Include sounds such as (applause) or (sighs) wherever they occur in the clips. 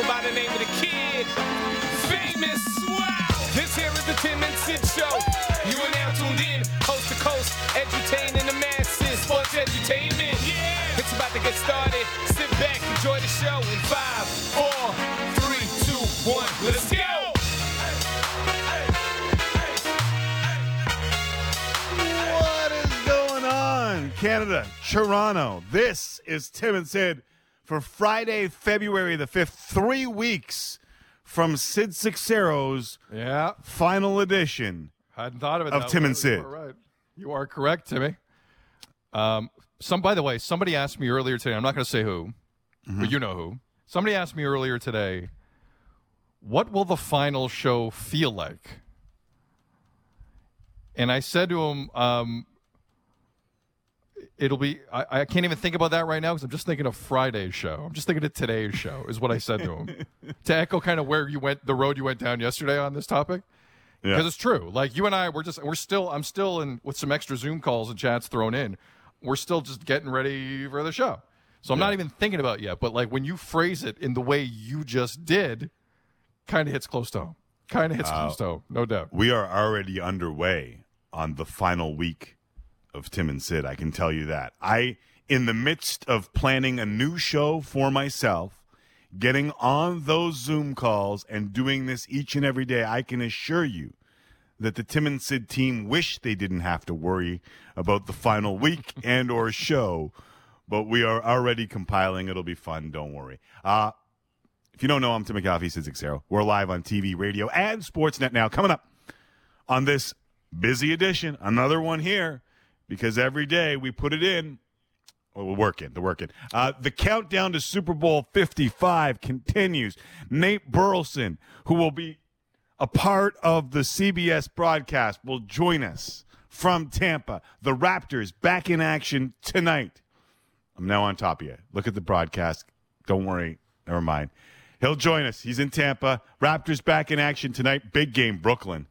go by the name of the kid. Famous. Wow. This here is the Tim and Sid Show. You are now tuned in, coast to coast, edutaining the masses. Sports edutainment. Yeah. It's about to get started. Sit back, enjoy the show in five, four, three, two, one. Let's go. What is going on, Canada, Toronto? This is Tim and Sid for Friday, February the 5th, three weeks from Sid Seixeiro's Yeah, final edition. I hadn't thought of it. Of Tim way, and Sid. You are right. You are correct, Timmy. Um, some, by the way, somebody asked me earlier today. I'm not going to say who, Mm-hmm. but you know who. Somebody asked me earlier today, "What will the final show feel like?" And I said to him, um, "It'll be. I, I can't even think about that right now because I'm just thinking of Friday's show. I'm just thinking of today's show." Is what I said to him (laughs) to echo kind of where you went, the road you went down yesterday on this topic Yeah. because it's true. Like you and I, we're just we're still I'm still in with some extra Zoom calls and chats thrown in. We're still just getting ready for the show. So I'm not even thinking about it yet. But like when you phrase it in the way you just did, kind of hits close to home. Kind of hits close to home, no doubt. We are already underway on the final week of Tim and Sid. I can tell you that. I, in the midst of planning a new show for myself, getting on those Zoom calls and doing this each and every day, I can assure you that the Tim and Sid team wish they didn't have to worry about the final week (laughs) and or show, but we are already compiling. It'll be fun. Don't worry. Uh, if you don't know, I'm Tim Micallef, Sid Seixeiro. We're live on TV, radio, and Sportsnet now. Coming up on this busy edition, another one here, because every day we put it in. Well, we're working. They're working. Uh, the countdown to Super Bowl 55 continues. Nate Burleson, who will be a part of the CBS broadcast, will join us from Tampa. The Raptors back in action tonight. I'm now on top of you. Look at the broadcast. Don't worry. Never mind. He'll join us. He's in Tampa. Raptors back in action tonight. Big game, Brooklyn.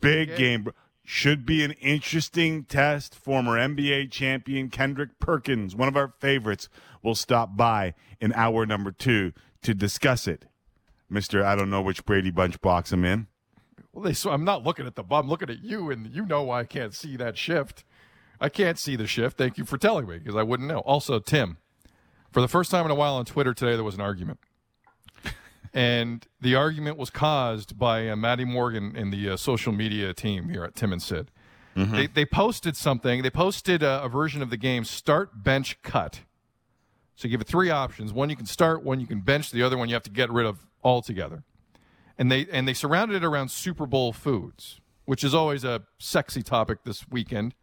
Big game. Should be an interesting test. Former NBA champion Kendrick Perkins, one of our favorites, will stop by in hour number two to discuss it. Mister, I don't know which Brady Bunch box I'm in. Well, they, so I'm not looking at the I'm looking at you, and you know why I can't see that shift. I can't see the shift. Thank you for telling me because I wouldn't know. Also, Tim, for the first time in a while on Twitter today, there was an argument. And the argument was caused by uh, Maddie Morgan and the uh, social media team here at Tim and Sid. They, they posted something. They posted a, a version of the game start, bench, cut. So you give it three options. One you can start, one you can bench, the other one you have to get rid of altogether. And they and they surrounded it around Super Bowl foods, which is always a sexy topic this weekend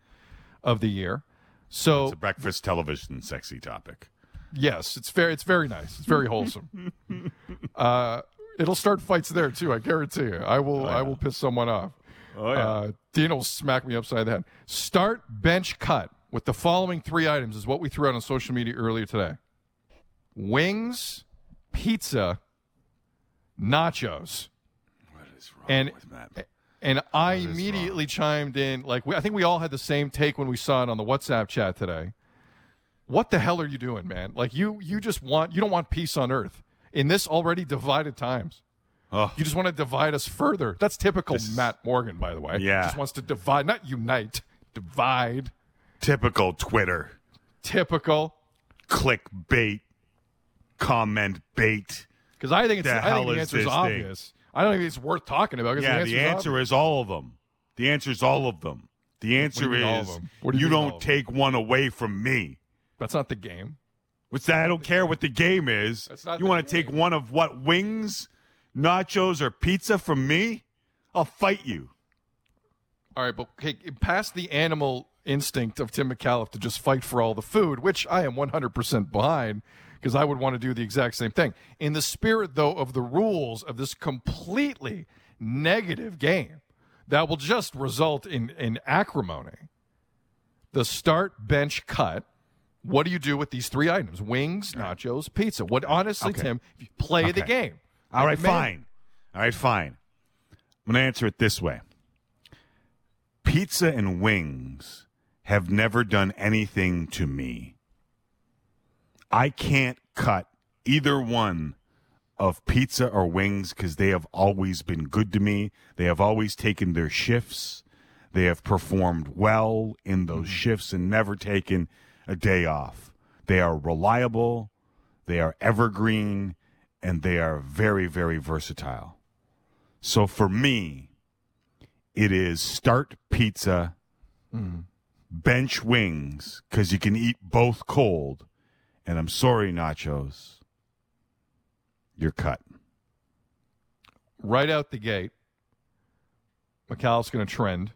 of the year. So It's a breakfast television sexy topic. Yes, it's very it's very nice. It's very wholesome. (laughs) uh, it'll start fights there too. I guarantee you. I will I will piss someone off. Oh, yeah. Uh, Dina will smack me upside the head. Start bench cut with the following three items is what we threw out on social media earlier today: wings, pizza, nachos. What is wrong And with Matt? and I immediately chimed in. Like we, I think we all had the same take when we saw it on the WhatsApp chat today. What the hell are you doing, man? Like you you just want you don't want peace on earth in this already divided times. Oh. You just want to divide us further. That's typical This Matt Morgan, by the way. Yeah. just wants to divide, not unite, divide. Typical Twitter. Typical. Clickbait. Comment bait. Because I think it's The I hell think the is answer is this thing? obvious. I don't think it's worth talking about. Yeah, the the answer obvious. is all of them. The answer is all of them. The answer mean all of is do you you, mean don't take one away from me. That's not the game. That? I don't care what the game is. That's not you want to take one of what wings, nachos, or pizza from me? I'll fight you. All right, but okay, past the animal instinct of Tim Micallef to just fight for all the food, which I am 100% behind because I would want to do the exact same thing. In the spirit, though, of the rules of this completely negative game that will just result in, in acrimony, the start, bench, cut. What do you do with these three items? Wings, nachos, pizza. What honestly, Okay. Tim, if you play the Okay. game. All right, man. fine. All right, fine. I'm going to answer it this way Pizza and wings have never done anything to me. I can't cut either one of pizza or wings because they have always been good to me. They have always taken their shifts. They have performed well in those mm-hmm. shifts and never taken a day off. They are reliable, they are evergreen, and they are very, very versatile. So for me, it is start pizza, mm-hmm. bench wings, because you can eat both cold. And I'm sorry, nachos, you're cut. right out the gate, Micallef's going to trend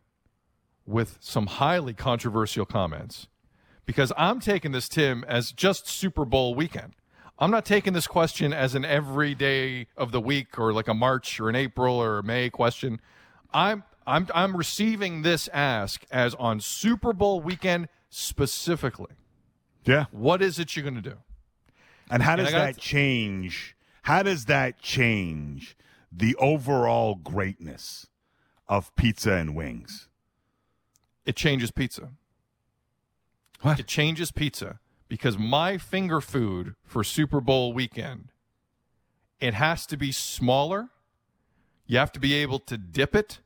with some highly controversial comments because I'm taking this, Tim, as just Super Bowl weekend. I'm not taking this question as an every day of the week or like a March or an April or a May question. I'm I'm I'm receiving this ask as on Super Bowl weekend specifically. Yeah. What is it you're going to do? And how does gotta that th- change? How does that change the overall greatness of pizza and wings? It changes pizza. What? It changes pizza because my finger food for Super Bowl weekend, it has to be smaller. You have to be able to dip it.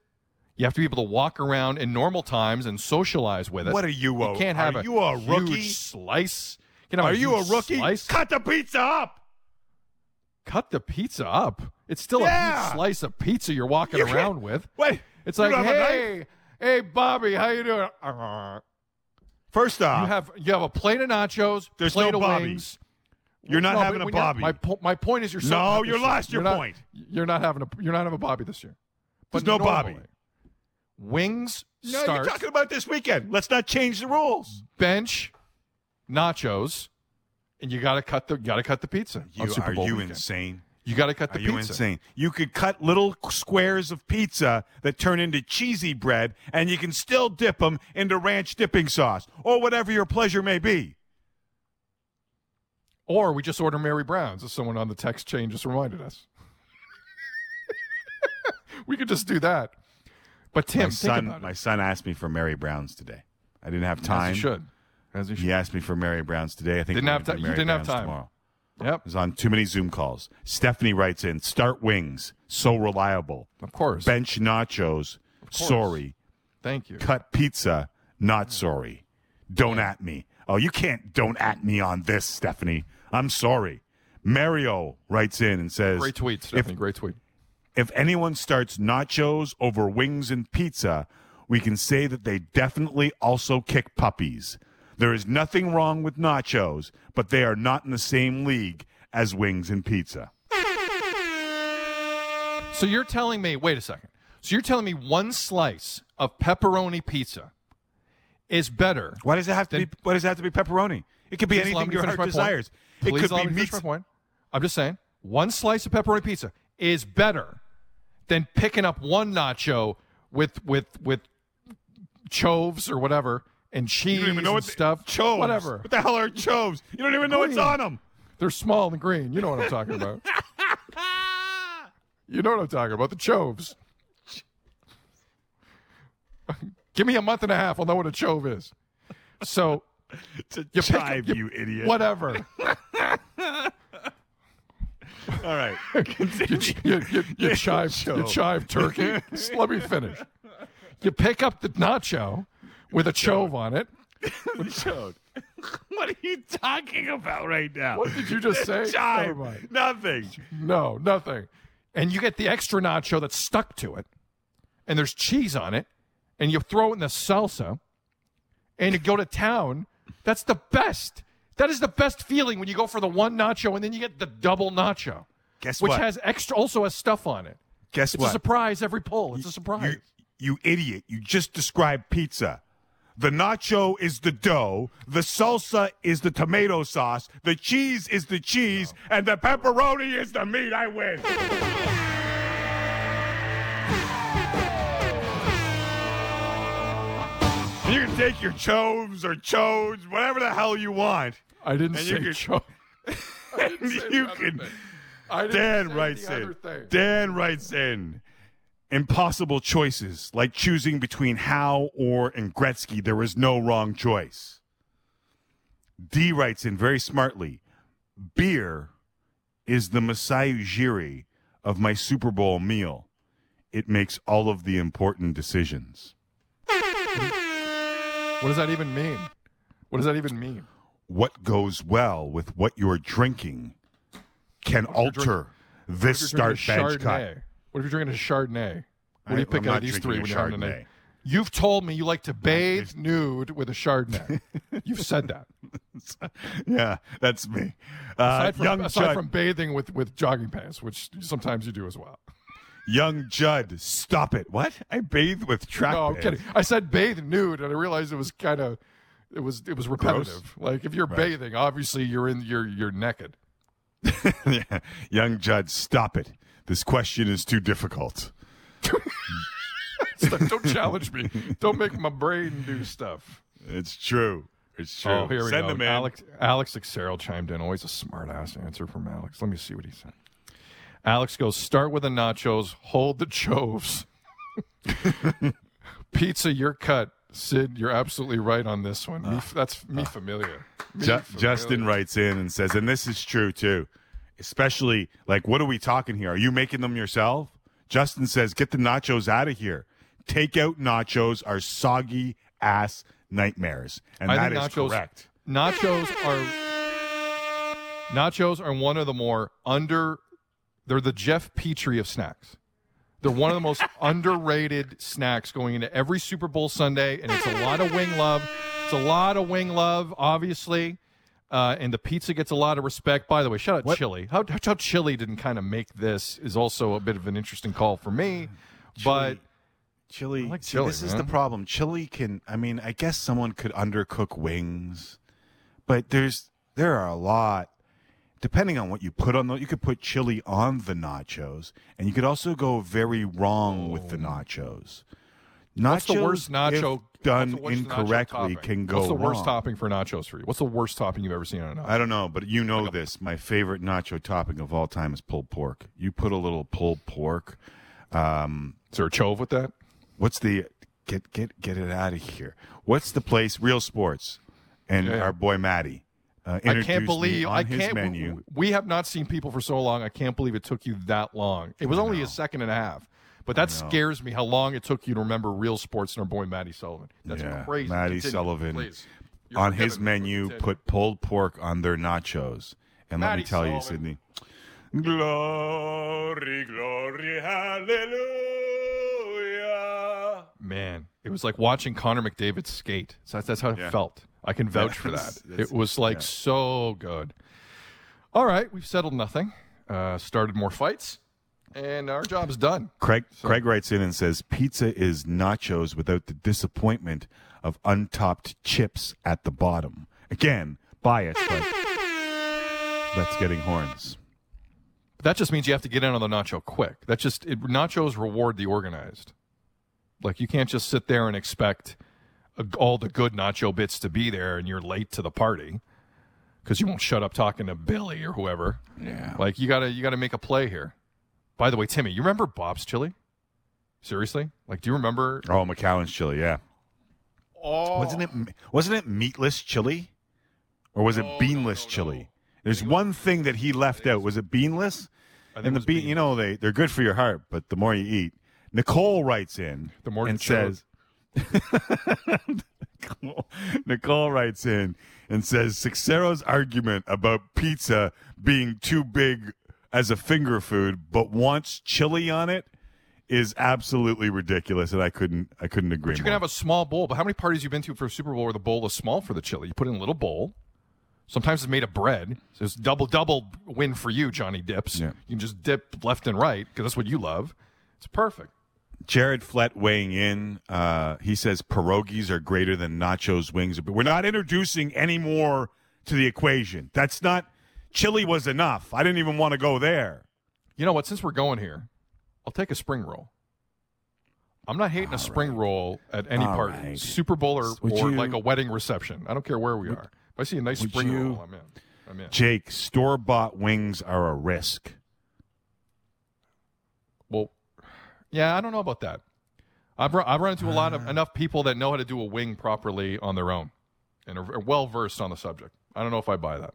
You have to be able to walk around in normal times and socialize with it. What are you, You a- can't are have a you a huge rookie? slice. You have Are you a rookie? Slice. Cut the pizza up. Cut the pizza up. It's still a Yeah. huge slice of pizza you're walking You around with. Wait, It's like, don't have a knife? hey, hey, Bobby, how you doing? First off, You have you have a plate of nachos, There's plate no of Bobby. wings. You're not No, having a Bobby. My po- my point is you're No, selling You're lost your You're not- point. You're not having a you're not having a Bobby this year. But There's no Bobby. normally, Wings no, start you're talking about this weekend. Let's not change the rules. bench nachos, and you got to cut the got to cut the pizza. You, on Super are Bowl you weekend. insane? You got to cut the Are you pizza. insane? You could cut little squares of pizza that turn into cheesy bread, and you can still dip them into ranch dipping sauce or whatever your pleasure may be. Or we just order Mary Brown's, as someone on the text chain just reminded us. (laughs) we could just do that. But Tim, my think son, my son asked me for Mary Brown's today. I didn't have time. As you should. As you should. He asked me for Mary Brown's today. I think Didn't have you didn't have time. tomorrow. Yep. I was on too many Zoom calls. Stephanie writes in, start wings, so reliable. Of course. Bench nachos, sorry. Thank you. Cut pizza, not sorry. Don't at me. Oh, you can't don't at me on this, Stephanie. I'm sorry. Mario writes in and says, Great tweet, Stephanie. Great tweet. if anyone starts nachos over wings and pizza, we can say that they definitely also kick puppies. There is nothing wrong with nachos, but they are not in the same league as wings and pizza. So you're telling me, wait a second. So you're telling me one slice of pepperoni pizza is better. Why does it have to be? Why does it have to be pepperoni? It could be anything your heart my point. desires. It could be me to finish meat. my point. I'm just saying, one slice of pepperoni pizza is better than picking up one nacho with with with choves or whatever and cheese You don't even know and what the- stuff. Choves. Whatever. What the hell are choves? You don't even know what's on them. They're small and green. You know what I'm talking about. (laughs) you know what I'm talking about. The choves. Give me a month and a half. I'll know what a chove is. So (laughs) It's a you up- chive, you, idiot. Whatever. (laughs) All right. you, you, you, you chive, you chive turkey. Just let me finish. You pick up the nacho with a chove on it. (laughs) Chode. (laughs) What are you talking about right now? What did you just (laughs) say? Never Chive. mind. Nothing. No, nothing. And you get the extra nacho that's stuck to it, and there's cheese on it, and you throw it in the salsa, and you go to town. That's the best. That is the best feeling when you go for the one nacho and then you get the double nacho, Guess which what? has extra, also has stuff on it. Guess what? It's what? a surprise every pull. It's a surprise. You, you idiot. You just described pizza. The nacho is the dough, the salsa is the tomato sauce, the cheese is the cheese, and the pepperoni is the meat. I win. you can take your choves or chodes, whatever the hell you want. I didn't And you say could- cho- (laughs) (laughs) And say you can. thing. I didn't Dan say writes the in. other thing. Dan writes in. Impossible choices, like choosing between Howe or and Gretzky. There is no wrong choice. D writes in very smartly. Beer is the Masai Ujiri of my Super Bowl meal. It makes all of the important decisions. What does that even mean? What does that even mean? What goes well with what you're drinking can you're drink- alter this start you're drinking a bench cut. What if you're drinking a Chardonnay? What do I- you pick I'm out of these three when you're having a Chardonnay. night? You've told me you like to bathe nude with a Chardonnay. (laughs) You've said that. (laughs) Yeah, that's me. Uh, Aside from, young aside Judd, from bathing with, with jogging pants, which sometimes you do as well. young Judd, stop it. What? I bathe with track No, I'm pants. kidding. I said bathe nude, and I realized it was kind of it was it was repetitive. Like if you're bathing, obviously you're in you're you're naked. (laughs) Yeah. Young Judd, stop it. This question is too difficult. Don't challenge me. Don't make my brain do stuff. It's true. It's oh, true. Oh, here we Send go. them in. Alex Alex Xerel chimed in. Always a smart ass answer from Alex. Let me see what he said. Alex goes, start with the nachos, hold the choves. (laughs) Pizza, you're cut. Sid, you're absolutely right on this one. Me, ah. that's me ah. familiar. Me Ju- familiar. Justin writes in and says, and this is true too, especially like, what are we talking here? Are you making them yourself? Justin says, get the nachos out of here. Takeout nachos are soggy ass nightmares. And I that is nachos, correct. Nachos are nachos are one of the more under. They're the Jeff Petry of snacks. They're one of the most (laughs) underrated snacks going into every Super Bowl Sunday, and it's a lot of wing love. It's a lot of wing love, obviously. Uh, and the pizza gets a lot of respect. By the way, shout out Chili. How, how Chili didn't kind of make this is also a bit of an interesting call for me. But Chili. like see, chili, this is the problem. Chili can. I mean, I guess someone could undercook wings, but there's there are a lot. Depending on what you put on the, you could put chili on the nachos, and you could also go very wrong with the nachos. Nachos, what's the worst nacho done worst incorrectly, can go What's the worst wrong. topping for nachos for you? What's the worst topping you've ever seen on a nacho? I don't know, but you know this. My favorite nacho topping of all time is pulled pork. You put a little pulled pork. Um, Is there a chove with that? what's the get get get it out of here? What's the place? Real Sports and Yeah. our boy Matty. Uh, I can't believe I can't. menu. We have not seen people for so long. I can't believe it took you that long. It was only a second and a half, but that scares me. How long it took you to remember real sports and our boy Matty Sullivan. That's Yeah, crazy. Matty Continue, Sullivan please. On his menu Continue. put pulled pork on their nachos. And let me tell you, Sydney. Glory, glory, hallelujah. man. It was like watching Connor McDavid skate. So that's, that's how it felt. I can (laughs) vouch for that. It was like yeah. so good. All right, we've settled nothing. Uh, started more fights, and our job's done. Craig Craig writes in and says pizza is nachos without the disappointment of untopped chips at the bottom. Again, bias, but that's getting horns. That just means you have to get in on the nacho quick. That just it, nachos reward the organized. Like you can't just sit there and expect uh, all the good nacho bits to be there, and you're late to the party because you won't shut up talking to Billy or whoever. Yeah. Like you gotta you gotta make a play here. By the way, Timmy, you remember Bob's Chili? Seriously? Like, do you remember? Oh, McAllen's chili, yeah. Oh, Wasn't it wasn't it meatless chili? Or was it beanless chili? There's one thing that he left out. Was it beanless? And the bean, you know, they they're good for your heart, but the more you eat. Nicole writes in The more and says (laughs) Nicole, Nicole writes in and says Seixeiro's argument about pizza being too big as a finger food, but wants chili on it, is absolutely ridiculous, and I couldn't I couldn't agree But You more. can have a small bowl, but how many parties you've been to for a Super Bowl where the bowl is small for the chili? You put in a little bowl. Sometimes it's made of bread. So it's double double win for you, Johnny Dips. Yeah. You can just dip left and right because that's what you love. It's perfect. Jared Flett weighing in. Uh, he says pierogies are greater than nachos wings, but we're not introducing any more to the equation. That's not. Chili was enough. I didn't even want to go there. You know what? Since we're going here, I'll take a spring roll. I'm not hating a spring roll at any All party, right. Super Bowl or, Would or you- like a wedding reception. I don't care where we are. If I see a nice spring you- roll, I'm in. I'm in. Jake, store bought wings are a risk. Well, yeah, I don't know about that. I've run, I've run into a lot of uh. enough people that know how to do a wing properly on their own and are well versed on the subject. I don't know if I buy that.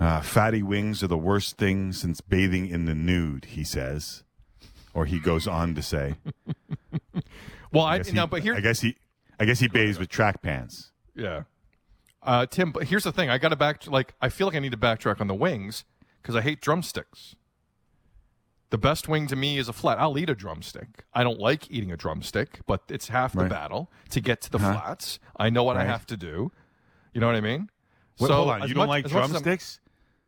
Uh, fatty wings are the worst thing since bathing in the nude, he says. Or he goes on to say. (laughs) Well, I, guess he- now, but here, I guess he I guess he bathes with track pants. yeah, uh, Tim. But here's the thing: I got to back. Like, I feel like I need to backtrack on the wings because I hate drumsticks. The best wing to me is a flat. I'll eat a drumstick. I don't like eating a drumstick, but it's half the Right. battle to get to the Huh? flats. I know what I have to do. You know what I mean? Wait, so hold on, you don't much- like as much as I'm- drumsticks?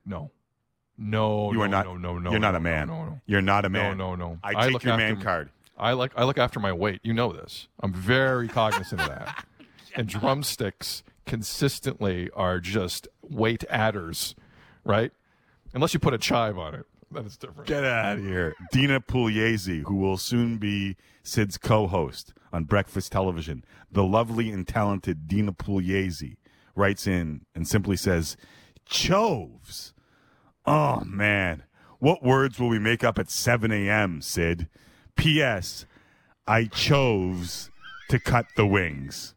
No, no, You no, are not. No, no, no. You're not a man. No, no, no. You're not a man. No, no, no. I I take look your after man m- card. I like I look after my weight. You know this. I'm very cognizant of that. (laughs) And drumsticks consistently are just weight adders, right? Unless you put a chive on it, then it's different. Get out of here. Dina Pugliese, who will soon be Sid's co host on Breakfast Television, the lovely and talented Dina Pugliese, writes in and simply says, Choves. Oh, man. What words will we make up at 7 a.m., Sid? P.S. I chose to cut the wings.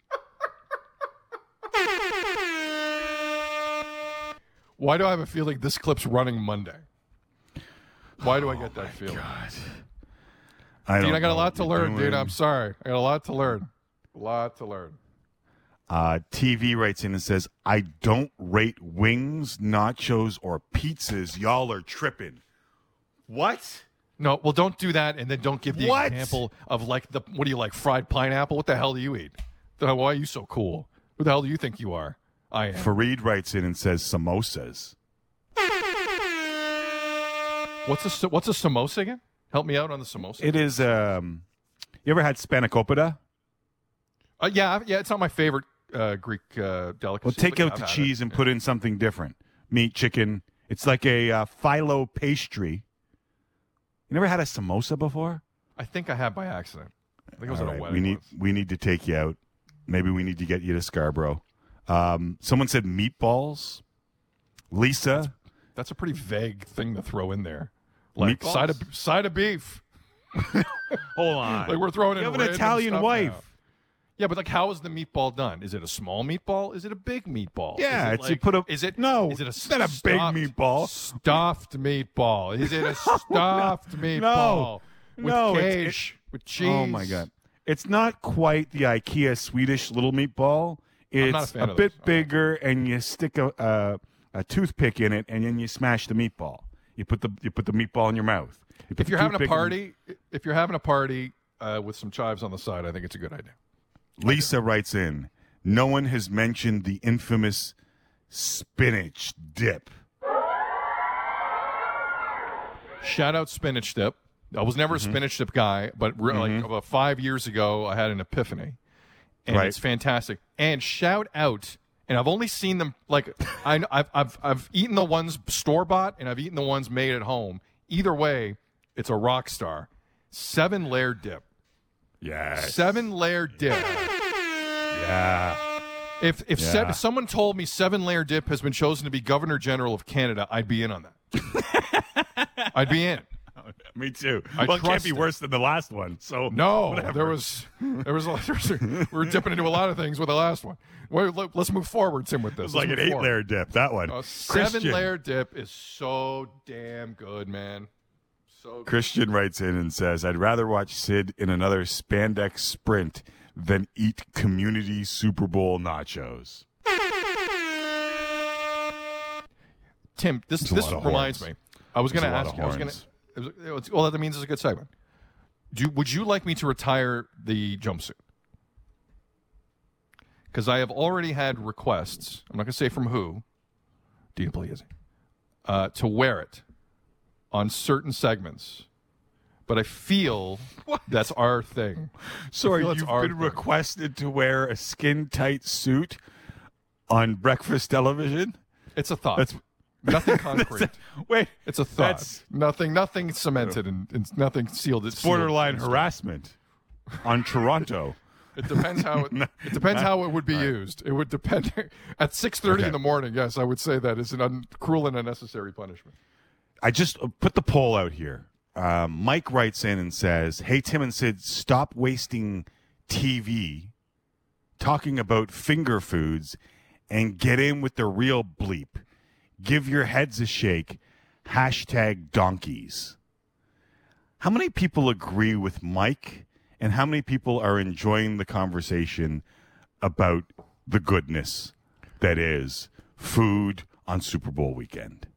Why do I have a feeling this clip's running Monday? Why do I get that oh, feeling? I, Dean, don't I got a lot to learn, doing. Dean. I'm sorry. I got a lot to learn. A lot to learn. Uh, TV writes in and says, I don't rate wings, nachos, or pizzas. Y'all are tripping. What? No, well, don't do that, and then don't give the What? example of like the what do you like fried pineapple? What the hell do you eat? Why are you so cool? Who the hell do you think you are? I am. Fareed writes in and says, samosas. What's a what's a samosa again? Help me out on the samosa. It is, um, you ever had spanakopita? uh, yeah, yeah. It's not my favorite uh, Greek uh, delicacy. Well, take out I've the cheese it. and put in something different. Meat, chicken. It's like a uh, phyllo pastry. You never had a samosa before? I think I had by accident. I think it was All at a wedding. we need once. we need to take you out. Maybe we need to get you to Scarborough. Um, someone said meatballs. Lisa, That's a pretty vague thing to throw in there. Like Meatballs? side of side of beef. (laughs) hold on. Like we're throwing you in have an Italian wife. now. Yeah, but like, how is the meatball done? Is it a small meatball? Is it a big meatball? Yeah, is it it's you put a- Is it no, Is it a it's not a big stuffed- meatball. Stuffed meatball. Is it a (laughs) stuffed meatball with No, it's- cage with cheese? Oh my god, it's not quite the IKEA Swedish little meatball. It's not a fan of bit those. bigger, and you stick a, a a toothpick in it, and then you smash the meatball. You put the you put the meatball in your mouth. You put If the you're having a toothpick in- party, if you're having a party uh, with some chives on the side, I think it's a good idea. Lisa writes in. No one has mentioned the infamous spinach dip. Shout out spinach dip. I was never Mm-hmm. a spinach dip guy, but re- like about five years ago, I had an epiphany, and Right. it's fantastic. And shout out, and I've only seen them like I, I've I've I've eaten the ones store bought, and I've eaten the ones made at home. Either way, it's a rock star. Seven layer dip. Yes. Seven layer dip. Yeah. If if Yeah. se- someone told me seven layer dip has been chosen to be Governor General of Canada, I'd be in on that. (laughs) I'd be in. Me too. I well, it can't be it. worse than the last one. So No, whatever. there was there was, a, (laughs) there was a- we were dipping into a lot of things with the last one. Well, let- let's move forward, Tim, with this. It was like an eight forward. layer dip. That one. A seven Christian. layer dip is so damn good, man. So. Christian writes in and says, "I'd rather watch Sid in another spandex sprint than eat community Super Bowl nachos." Tim, this this reminds me. I was going to It's a lot ask you. I was going to. Well, that means it's a good segment. Do would you like me to retire the jumpsuit? Because I have already had requests. I'm not going to say from who. Dina Pugliese, uh, to wear it on certain segments, but I feel that's our thing. Sorry, you've been thing. requested to wear a skin tight suit on breakfast television? It's a thought. That's nothing (laughs) concrete. wait. It's a thought. That's nothing. Nothing cemented and, and nothing sealed. It's sealed borderline in harassment on Toronto. It depends how it, (laughs) it depends how it would be used. It would depend (laughs) at six thirty Okay. in the morning. Yes, I would say that is an un, cruel and unnecessary punishment. I just uh, put the poll out here. Um, Mike writes in and says, "Hey Tim and Sid, stop wasting TV talking about finger foods and get in with the real bleep. give your heads a shake, hashtag donkeys. How many people agree with Mike, and how many people are enjoying the conversation about the goodness that is food on Super Bowl weekend?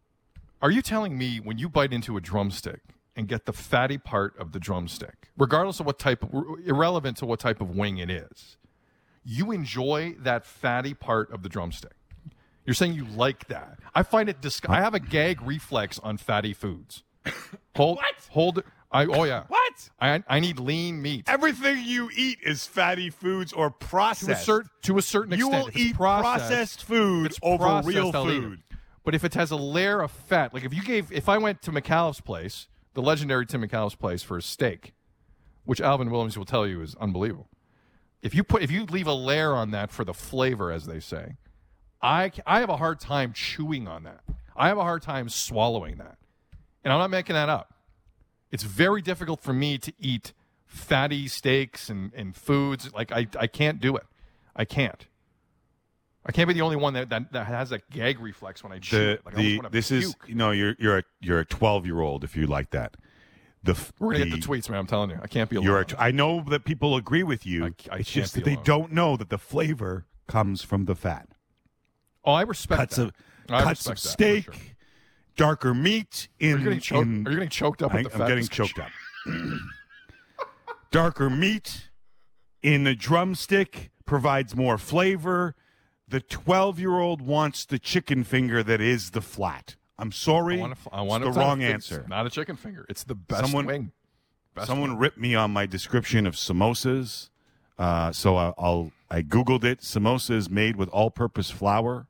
Are you telling me when you bite into a drumstick and get the fatty part of the drumstick, regardless of what type, irrelevant to what type of wing it is, you enjoy that fatty part of the drumstick? You're saying you like that? I find it disgusting. I have a gag reflex on fatty foods. (coughs) Hold, What? Hold. I oh yeah. What? I I need lean meat Everything you eat is fatty foods or processed. to a certain to a certain you will eat processed, processed foods it's over processed, real I'll eat it. food. But if it has a layer of fat, like if you gave, if I went to Micallef's place, the legendary Tim Micallef's place for a steak, which Alvin Williams will tell you is unbelievable. If you put, if you leave a layer on that for the flavor, as they say, I, I have a hard time chewing on that. I have a hard time swallowing that, and I'm not making that up. It's very difficult for me to eat fatty steaks and, and foods. Like I, I can't do it. I can't. I can't be the only one that, that, that has a gag reflex when I chew The. Like, the wanna this is puke. you know you're you're a you're a 12 year old if you like that. The We're gonna the, get the tweets, man. I'm telling you, I can't be alone. You're a I know that people agree with you. I- I it's just that they don't know that the flavor comes from the fat. oh, I respect Cuts that. of I cuts of steak, sure. darker meat in. Are you getting in- Are you getting choked up I, with the I'm fat getting choked up. (clears throat) darker meat in the drumstick provides more flavor. The 12 year old wants the chicken finger that is the flat. I'm sorry. I want, to, I want it's the wrong it's answer. Not a chicken finger. It's the best Someone- wing. Best Someone wing. ripped me on my description of samosas, uh, so I, I'll I googled it. Samosas made with all-purpose flour,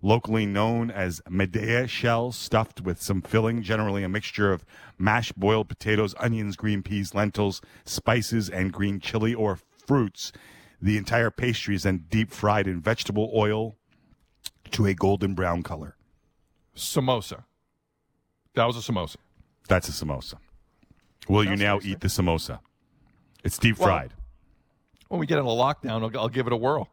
locally known as maida shells, stuffed with some filling, generally a mixture of mashed boiled potatoes, onions, green peas, lentils, spices, and green chili or fruits. The entire pastry is then deep fried in vegetable oil to a golden brown color. samosa. That was a samosa. That's a samosa. Will you now eat the samosa? It's deep Well, fried. When we get in a lockdown, I'll, I'll give it a whirl.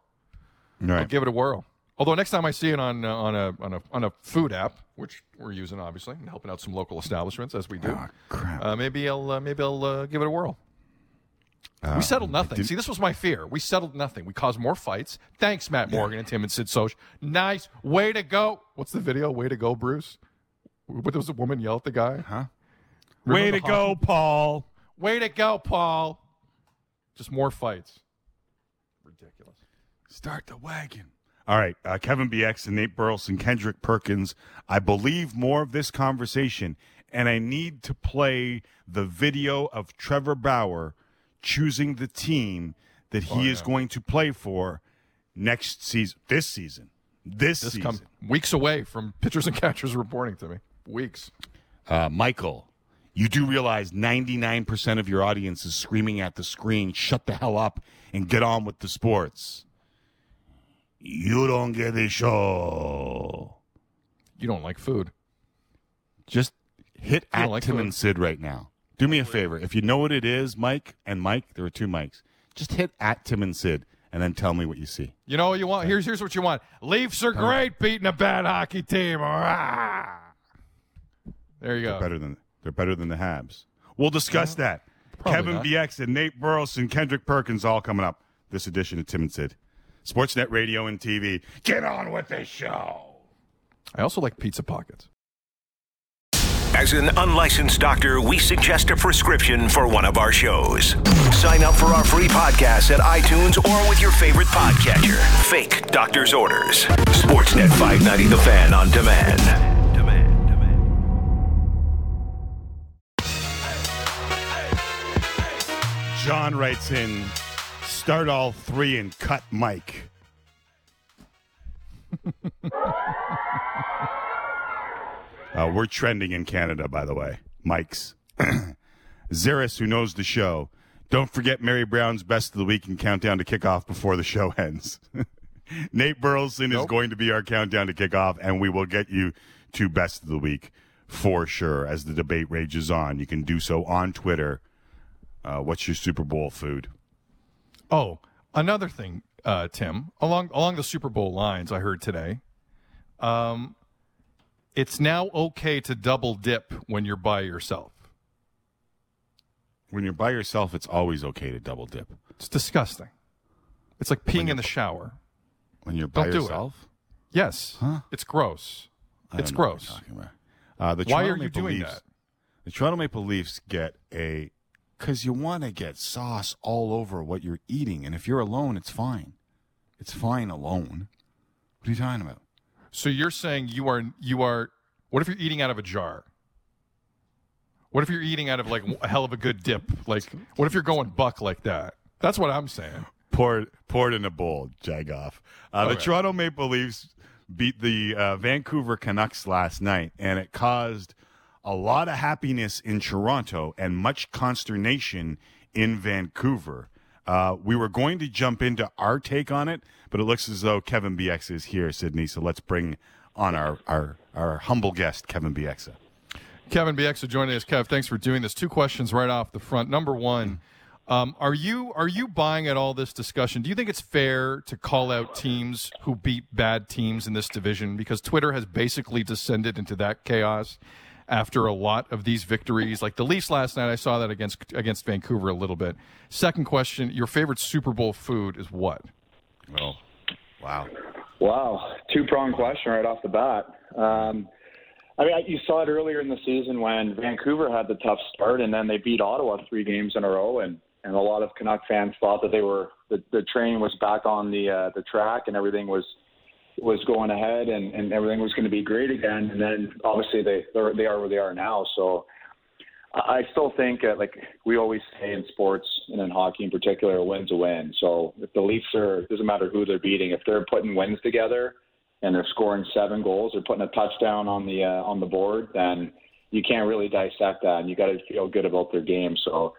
All I'll right. give it a whirl. Although next time I see it on uh, on a on a on a food app, which we're using obviously, and helping out some local establishments as we do, crap. uh, maybe I'll uh, maybe I'll uh, give it a whirl. We settled nothing. See, this was my fear. We settled nothing. We caused more fights. Thanks, Matt Morgan and Tim and Sid Soch. Nice. Way to go. What's the video? Way to go, Bruce. What was a woman yell at the guy? Huh? Remember Way the to go, Paul. Way to go, Paul. Just more fights. Ridiculous. Start the wagon. All right, uh, Kevin Bieksa and Nate Burleson, Kendrick Perkins. I believe more of this conversation, and I need to play the video of Trevor Bauer choosing the team that he is going to play for next season. This season. This, This season. weeks away from pitchers and catchers reporting to me. Weeks. Uh, Michael, you do realize 99% of your audience is screaming at the screen, shut the hell up and get on with the sports. You don't get the show. You don't like food. Just hit at like Tim food? and Sid right now. Do me a favor. If you know what it is, Mike and Mike, there are two mics. Just hit at Tim and Sid and then tell me what you see. You know what you want? Here's here's what you want. Leafs are great beating a bad hockey team. Ah. There you go. They're Better than they're better than the Habs. We'll discuss that. Kevin not. Bieksa and Nate Burleson, Kendrick Perkins, all coming up. This edition of Tim and Sid, Sportsnet Radio and TV. Get on with the show. I also like pizza pockets. As an unlicensed doctor, we suggest a prescription for one of our shows. Sign up for our free podcast at iTunes or with your favorite podcatcher. Fake doctor's orders. Sportsnet 590 The Fan on demand. Demand, demand. John writes in, start all three and cut Mike. (laughs) uh, we're trending in Canada, by the way. Mike's. Zaris, (clears throat) who knows the show, don't forget Mary Brown's best of the week and countdown to kickoff before the show ends. (laughs) Nate Burleson is going to be our countdown to kickoff, and we will get you to best of the week for sure as the debate rages on. You can do so on Twitter. Uh, what's your Super Bowl food? Oh, another thing, uh, Tim, along along the Super Bowl lines, I heard today. Um, it's now okay to double dip when you're by yourself. When you're by yourself, it's always okay to double dip. It's disgusting. It's like peeing in the shower. When you're by Don't do it. yourself, Yes, it's gross. It's gross. you're talking about. Uh, the Why Toronto are you Maple doing Leafs, that? The Toronto Maple Leafs get a because you want to get sauce all over what you're eating, and if you're alone, it's fine. It's fine alone. What are you talking about? So you're saying you are you are what if you're eating out of a jar? What if you're eating out of like a hell of a good dip? Like what if you're going buck like that? That's what I'm saying. Pour it, pour it in a bowl, Jagoff. Uh, The Toronto Maple Leafs beat the uh, Vancouver Canucks last night, and it caused a lot of happiness in Toronto and much consternation in Vancouver. Uh, we were going to jump into our take on it, but it looks as though Kevin Bieksa is here, Sydney. So let's bring on our, our, our humble guest, Kevin Bieksa. Kevin Bieksa joining us. Kev, thanks for doing this. Two questions right off the front. Number one, um, are you are you buying at all this discussion? Do you think it's fair to call out teams who beat bad teams in this division? Because Twitter has basically descended into that chaos after a lot of these victories. Like the Leafs last night, I saw that against against Vancouver a little bit. Second question: Your favorite Super Bowl food is what? Oh, wow. Wow, two pronged question right off the bat. Um, I mean, you saw it earlier in the season when Vancouver had the tough start, and then they beat Ottawa three games in a row, and and a lot of Canuck fans thought that they were the, the train was back on the uh, the track and everything was was going ahead and, and everything was going to be great again. And then obviously they they're, where they are now. So I still think uh, like we always say in sports and in hockey in particular, a win's a win. So if the Leafs are, it doesn't matter who they're beating, if they're putting wins together and they're scoring seven goals or putting a touchdown on the uh, on the board, then you can't really dissect that, and you got to feel good about their game. So.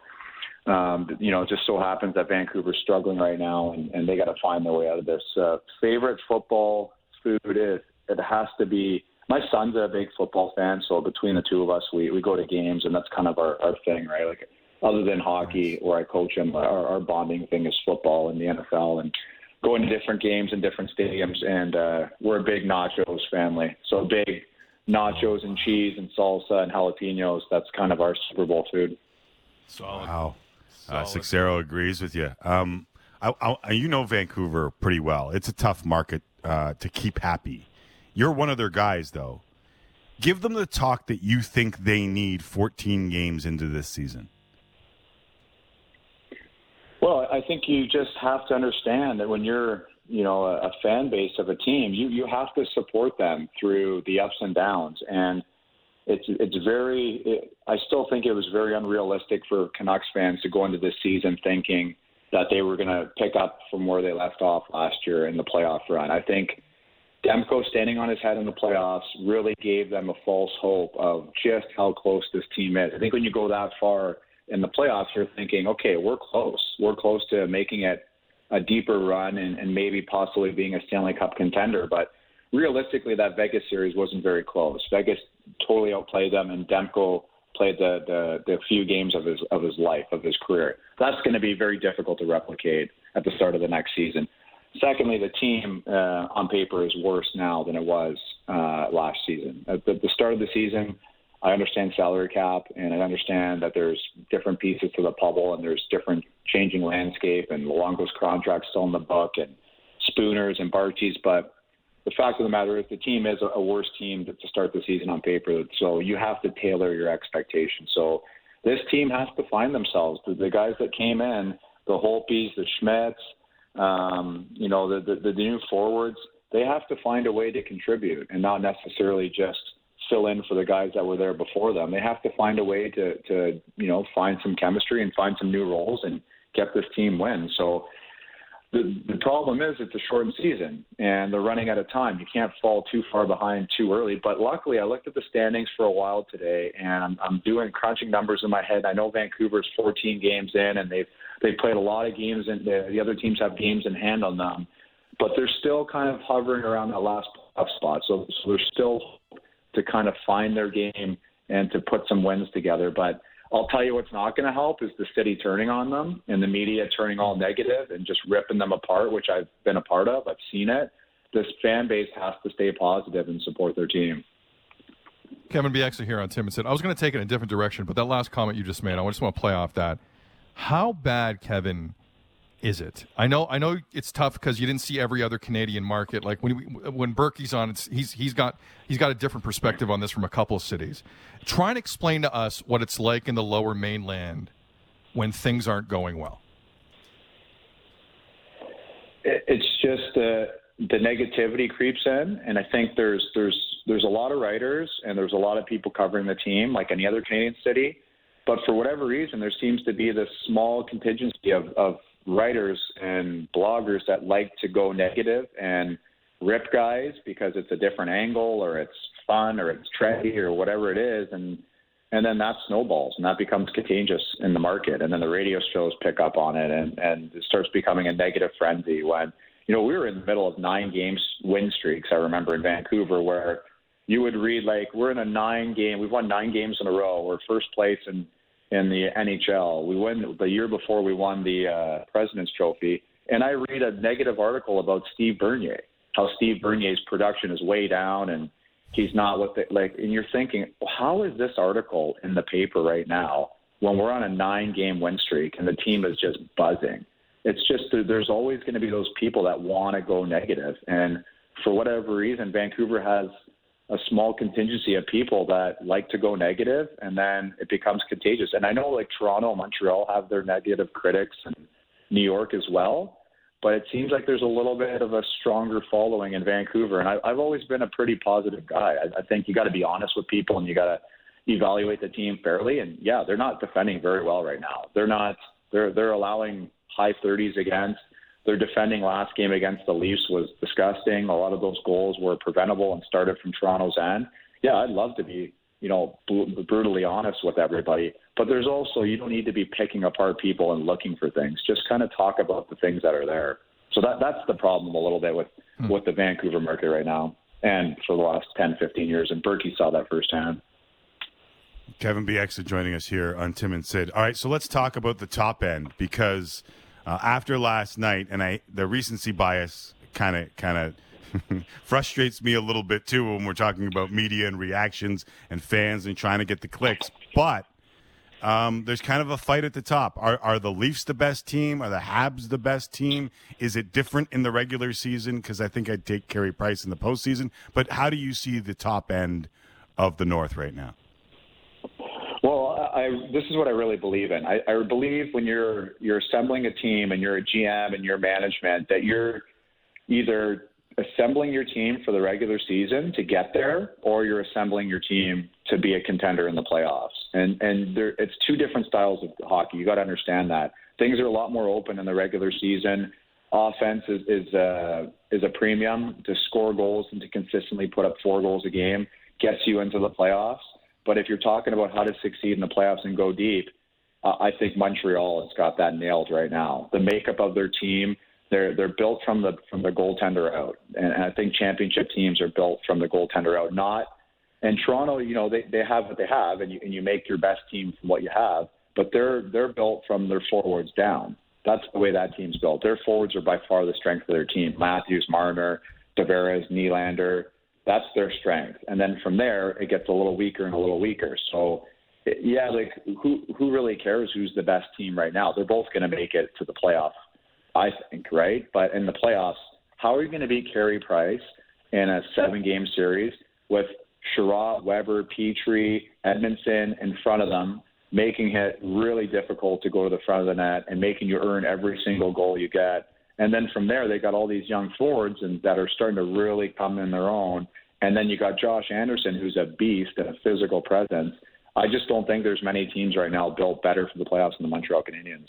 Um, you know, it just so happens that Vancouver's struggling right now, and, and they got to find their way out of this. Uh, favorite football food is it has to be. My son's a big football fan, so between the two of us, we we go to games, and that's kind of our our thing, right? Like other than hockey, where I coach him, our, our bonding thing is football and the NFL, and going to different games in different stadiums. And uh, we're a big nachos family, so big nachos and cheese and salsa and jalapenos. That's kind of our Super Bowl food. Solid. Wow. Uh, Solid. Seixeiro agrees with you. Um, I, I, you know Vancouver pretty well. It's a tough market uh, to keep happy. You're one of their guys, though. Give them the talk that you think they need 14 games into this season. Well, I think you just have to understand that when you're, you know, a, a fan base of a team, you you have to support them through the ups and downs, and it's it's very. It, I still think it was very unrealistic for Canucks fans to go into this season thinking that they were going to pick up from where they left off last year in the playoff run. I think Demko standing on his head in the playoffs really gave them a false hope of just how close this team is. I think when you go that far in the playoffs, you're thinking, okay, we're close. We're close to making it a deeper run and, and maybe possibly being a Stanley Cup contender. But realistically, that Vegas series wasn't very close. Vegas totally outplayed them, and Demko played the, the, the few games of his of his life of his career. That's going to be very difficult to replicate at the start of the next season. Secondly, the team uh, on paper is worse now than it was uh, last season. At the, the start of the season, I understand salary cap, and I understand that there's different pieces to the puzzle, and there's different changing landscape, and Luongo's contract still in the book, and Spooners and Barties. But the fact of the matter is, the team is a, worse team to, to start the season on paper. So you have to tailor your expectations. So this team has to find themselves. The, the guys that came in, the Holtbys, the Schmidts, um, you know, the, the the new forwards, they have to find a way to contribute and not necessarily just fill in for the guys that were there before them. They have to find a way to to you know find some chemistry and find some new roles and get this team win. So the the problem is it's a shortened season and they're running out of time. You can't fall too far behind too early. But luckily, I looked at the standings for a while today, and I'm, I'm doing crunching numbers in my head. I know Vancouver's 14 games in, and they've they've played a lot of games, and the, the other teams have games in hand on them, but they're still kind of hovering around that last playoff spot. So, so they're still to kind of find their game and to put some wins together. But I'll tell you what's not going to help is the city turning on them and the media turning all negative and just ripping them apart, which I've been a part of. I've seen it. This fan base has to stay positive and support their team. Kevin Bieksa here on Tim and Sid. I was going to take it in a different direction, but that last comment you just made, I just want to play off that. How bad, Kevin, is it? I know, I know it's tough because you didn't see every other Canadian market. Like when when Berkey's on, it's, he's he's got he's got a different perspective on this from a couple of cities. Try and explain to us what it's like in the Lower Mainland when things aren't going well. It's just the the negativity creeps in, and I think there's there's there's a lot of writers and there's a lot of people covering the team, like any other Canadian city. But for whatever reason, there seems to be this small contingency of, of writers and bloggers that like to go negative and rip guys because it's a different angle or it's fun or it's trendy or whatever it is, and and then that snowballs and that becomes contagious in the market, and then the radio shows pick up on it, and and it starts becoming a negative frenzy when you know, we were in the middle of nine games win streaks. I remember in Vancouver where you would read like we're in a nine game. We've won nine games in a row. We're first place in in the NHL. We win the year before we won the uh, President's Trophy, and I read a negative article about Steve Bernier, how Steve Bernier's production is way down and he's not what they like. And you're thinking, how is this article in the paper right now when we're on a nine game win streak and the team is just buzzing? It's just there's always going to be those people that want to go negative, and for whatever reason, Vancouver has a small contingency of people that like to go negative, and then it becomes contagious. And I know like Toronto Montreal have their negative critics, and New York as well. But it seems like there's a little bit of a stronger following in Vancouver, and I, I've always been a pretty positive guy. I, I think you got to be honest with people, and you got to evaluate the team fairly. And yeah, they're not defending very well right now. They're not. They're they're allowing high 30s against. Their defending last game against the Leafs was disgusting. A lot of those goals were preventable and started from Toronto's end. Yeah, I'd love to be, you know, brutally honest with everybody. But there's also you don't need to be picking apart people and looking for things. Just kind of talk about the things that are there. So that that's the problem a little bit with hmm. with the Vancouver market right now, and for the last 10, 15 years. And Berkey saw that firsthand. Kevin Bieksa joining us here on Tim and Sid. All right, so let's talk about the top end because uh, after last night, and I the recency bias kind of kind of (laughs) frustrates me a little bit too when we're talking about media and reactions and fans and trying to get the clicks. But um, there's kind of a fight at the top. Are are the Leafs the best team? Are the Habs the best team? Is it different in the regular season? Because I think I'd take Carey Price in the postseason. But how do you see the top end of the North right now? I, this is what I really believe in. I, I believe when you're you're assembling a team and you're a GM and you're management that you're either assembling your team for the regular season to get there, or you're assembling your team to be a contender in the playoffs. And and there, it's two different styles of hockey. You got to understand that things are a lot more open in the regular season. Offense is is a, uh, is a premium to score goals and to consistently put up four goals a game gets you into the playoffs. But if you're talking about how to succeed in the playoffs and go deep, uh, I think Montreal has got that nailed right now. The makeup of their team, they're they're built from the from the goaltender out, and, and I think championship teams are built from the goaltender out. Not and Toronto, you know, they they have what they have, and you and you make your best team from what you have. But they're they're built from their forwards down. That's the way that team's built. Their forwards are by far the strength of their team. Matthews, Marner, Tavares, Nylander. That's their strength. And then from there, it gets a little weaker and a little weaker. So, yeah, like who who really cares who's the best team right now? They're both going to make it to the playoff, I think, right? But in the playoffs, how are you going to beat Carey Price in a seven-game series with Chiarot, Weber, Petry, Edmundson in front of them, making it really difficult to go to the front of the net and making you earn every single goal you get? And then from there, they got all these young forwards and that are starting to really come in their own. And then you got Josh Anderson, who's a beast and a physical presence. I just don't think there's many teams right now built better for the playoffs than the Montreal Canadiens.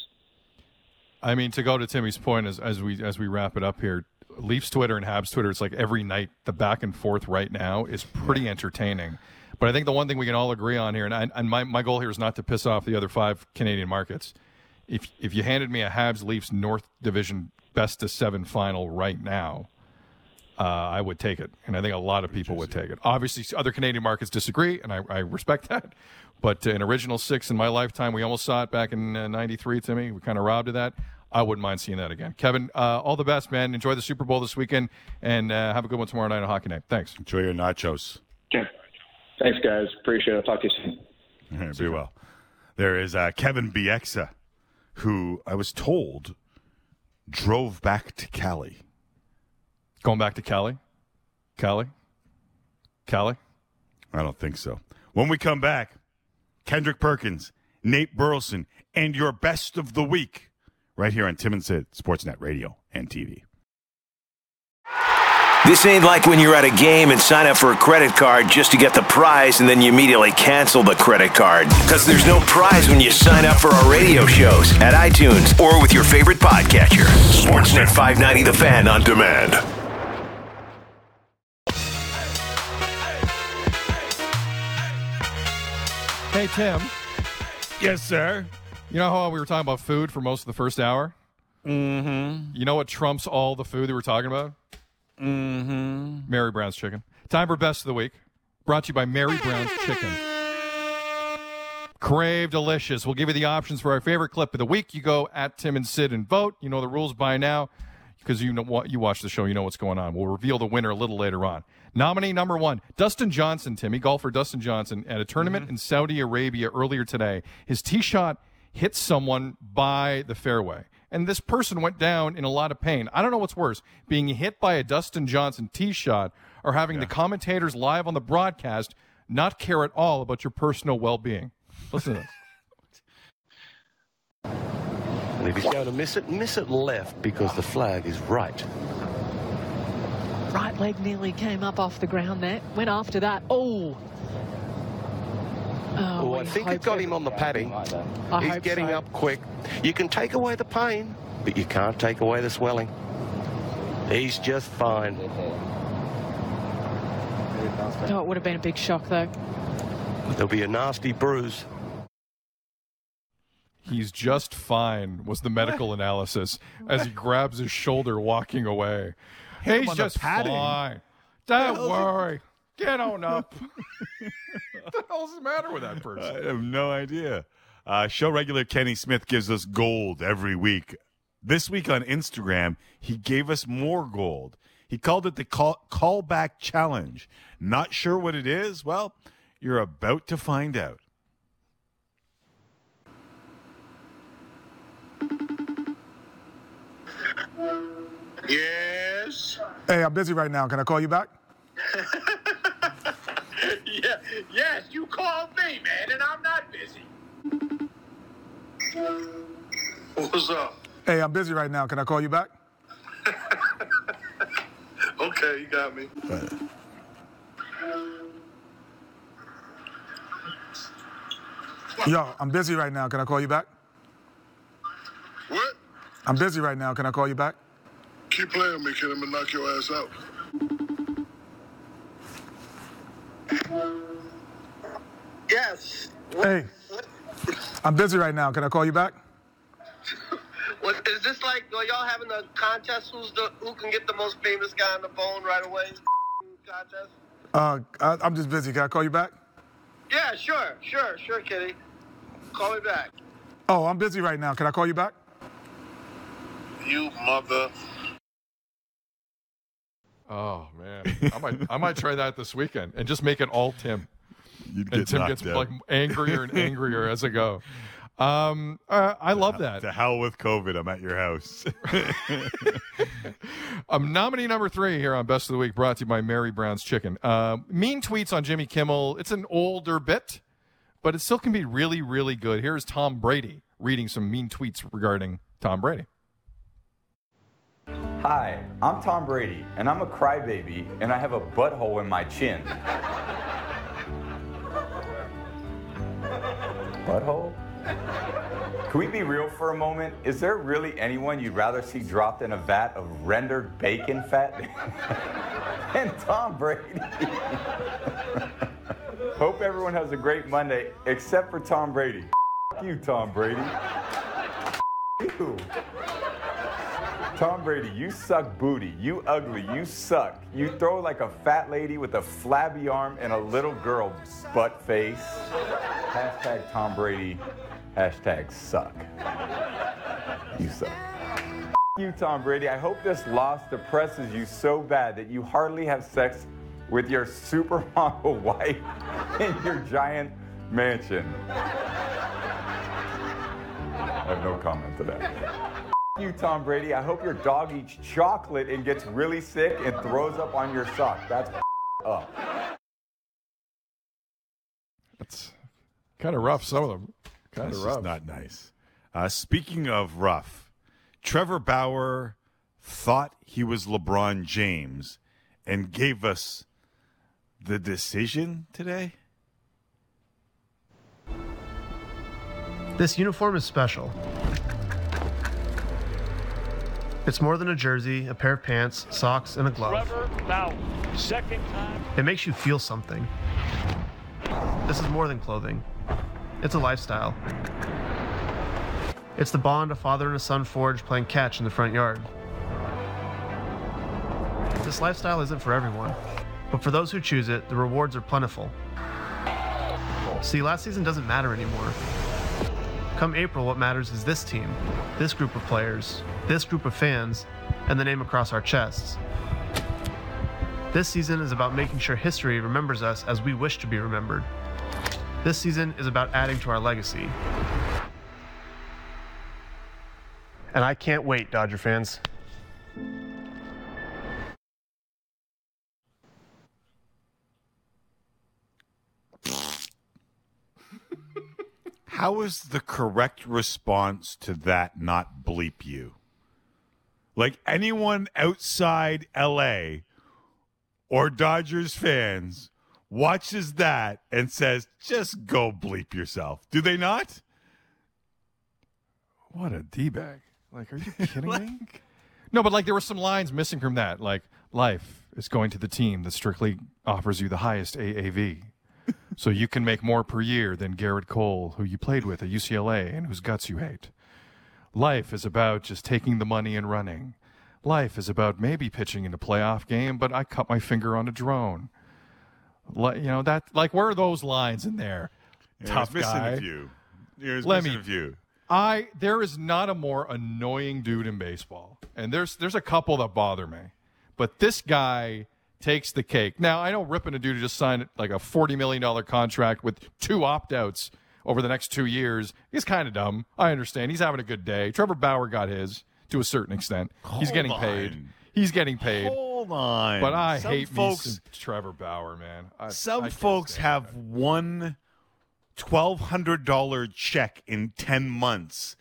I mean, to go to Timmy's point as, as we as we wrap it up here, Leafs Twitter and Habs Twitter, it's like every night the back and forth right now is pretty entertaining. But I think the one thing we can all agree on here, and, I, and my, my goal here is not to piss off the other five Canadian markets. If if you handed me a Habs Leafs North Division best of seven final right now, uh, I would take it, and I think a lot of people would take it. Obviously, other Canadian markets disagree, and I, I respect (laughs) that. But uh, an original six in my lifetime, we almost saw it back in '93. Uh, to me, we kind of robbed of that. I wouldn't mind seeing that again. Kevin, uh, all the best, man. Enjoy the Super Bowl this weekend, and uh, have a good one tomorrow night on Hockey Night. Thanks. Enjoy your nachos. Yeah. Thanks, guys. Appreciate it. Talk to you soon. All right, (laughs) be well. There is uh, Kevin Bieksa, who I was told drove back to Cali. Going back to Cali? Cali? Cali? I don't think so. When we come back, Kendrick Perkins, Nate Burleson, and your best of the week right here on Tim and Sid, Sportsnet Radio and TV. This ain't like when you're at a game and sign up for a credit card just to get the prize and then you immediately cancel the credit card. Because there's no prize when you sign up for our radio shows at iTunes or with your favorite podcatcher. Sportsnet 590 The Fan on demand. Hey, Tim. Yes, sir. You know how we were talking about food for most of the first hour? Mm-hmm. You know what trumps all the food that we're talking about? Mm-hmm. Mary Brown's chicken. Time for best of the week. Brought to you by Mary Brown's Chicken. Crave delicious. We'll give you the options for our favorite clip of the week. You go at Tim and Sid and vote. You know the rules by now because you know what you watch the show. You know what's going on. We'll reveal the winner a little later on. Nominee number one, Dustin Johnson. Timmy golfer Dustin Johnson at a tournament in Saudi Arabia earlier today. His tee shot hit someone by the fairway. And this person went down in a lot of pain. I don't know what's worse, being hit by a Dustin Johnson tee shot or having the commentators live on the broadcast not care at all about your personal well being. Listen to this. (laughs) And if he's going to miss it, miss it left because the flag is right. Right leg nearly came up off the ground there. Went after that. Oh. Oh, oh, I think hope it got him on the padding. I He's getting so. up quick. You can take away the pain, but you can't take away the swelling. He's just fine. Oh, it would have been a big shock though. There'll be a nasty bruise. He's just fine, was the medical (laughs) analysis as he grabs his shoulder walking away. He's just padding. fine. Don't worry. Get on up. (laughs) what the hell's the matter with that person? I have no idea. Uh, show regular Kenny Smith gives us gold every week. This week on Instagram, he gave us more gold. He called it the call callback challenge. Not sure what it is? Well, you're about to find out. Yes. Hey, I'm busy right now. Can I call you back? (laughs) (laughs) Yeah. Yes, you called me, man, and I'm not busy. What's up? Hey, I'm busy right now. Can I call you back? (laughs) Okay, you got me. Yo, I'm busy right now. Can I call you back? What? I'm busy right now. Can I call you back? Keep playing with me, kid. I'm gonna knock your ass out. Yes. Hey, I'm busy right now. Can I call you back? (laughs) What, is this like are y'all having a contest? Who's the who can get the most famous guy on the phone right away? Contest? Uh, I, I'm just busy. Can I call you back? Yeah, sure, sure, sure, Kitty. Call me back. Oh, I'm busy right now. Can I call you back? You mother. Oh man, I might I might try that this weekend and just make it all Tim, You'd and Tim gets out. like angrier and angrier as I go. Um, uh, I love that. To hell with COVID. I'm at your house. (laughs) Um, nominee number three here on Best of the Week, brought to you by Mary Brown's Chicken. Uh, mean tweets on Jimmy Kimmel. It's an older bit, but it still can be really, really good. Here's Tom Brady reading some mean tweets regarding Tom Brady. Hi, I'm Tom Brady, and I'm a crybaby, and I have a butthole in my chin. butthole? Can we be real for a moment? Is there really anyone you'd rather see dropped in a vat of rendered bacon fat (laughs) than Tom Brady? (laughs) Hope everyone has a great Monday, except for Tom Brady. you, Tom Brady. you. Tom Brady, you suck booty. You ugly. You suck. You throw like a fat lady with a flabby arm and a little girl butt face. Hashtag Tom Brady. Hashtag suck. You suck. you, Tom Brady. I hope this loss depresses you so bad that you hardly have sex with your supermodel (laughs) wife in your giant mansion. I have no comment to that. You, Tom Brady. I hope your dog eats chocolate and gets really sick and throws up on your sock. That's up. That's kind of rough. Some of them kind This of is rough. not nice. Uh, speaking of rough, Trevor Bauer thought he was LeBron James and gave us the decision today. This uniform is special. It's more than a jersey, a pair of pants, socks, and a glove. Second time. It makes you feel something. This is more than clothing, it's a lifestyle. It's the bond a father and a son forge playing catch in the front yard. This lifestyle isn't for everyone, but for those who choose it, the rewards are plentiful. See, last season doesn't matter anymore. Come April, what matters is this team, this group of players, this group of fans, and the name across our chests. This season is about making sure history remembers us as we wish to be remembered. This season is about adding to our legacy. And I can't wait, Dodger fans. How is the correct response to that not bleep you? Like anyone outside LA or Dodgers fans watches that and says, just go bleep yourself. Do they not? What a d bag! Like, are you (laughs) kidding me? No, but like there were some lines missing from that. Like, life is going to the team that strictly offers you the highest AAV, so you can make more per year than Gerrit Cole, who you played with at UCLA and whose guts you hate. Life is about just taking the money and running. Life is about maybe pitching in a playoff game, but I cut my finger on a drone. Like, you know that like where are those lines in there? Yeah, Tough missing guy. a few. Let me- a few. I there is not a more annoying dude in baseball, and there's there's a couple that bother me, but this guy takes the cake. Now I know ripping a dude who just signed like a forty million dollar contract with two opt outs over the next two years is kind of dumb. I understand. He's having a good day. Trevor Bauer got his to a certain extent. He's Hold getting paid. He's getting paid. Hold on. But I Some hate folks- Trevor Bauer, man. I, Some I folks have one twelve hundred dollar check in ten months,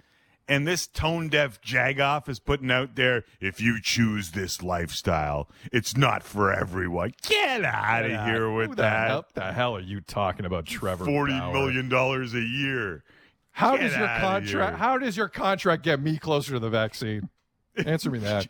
and this tone deaf jagoff is putting out there. If you choose this lifestyle, it's not for everyone. Get out of Yeah, here who with the that. hell- the hell are you talking about, Trevor? Forty Bauer? million dollars a year. How Get does your contract? How does your contract get me closer to the vaccine? Answer me that.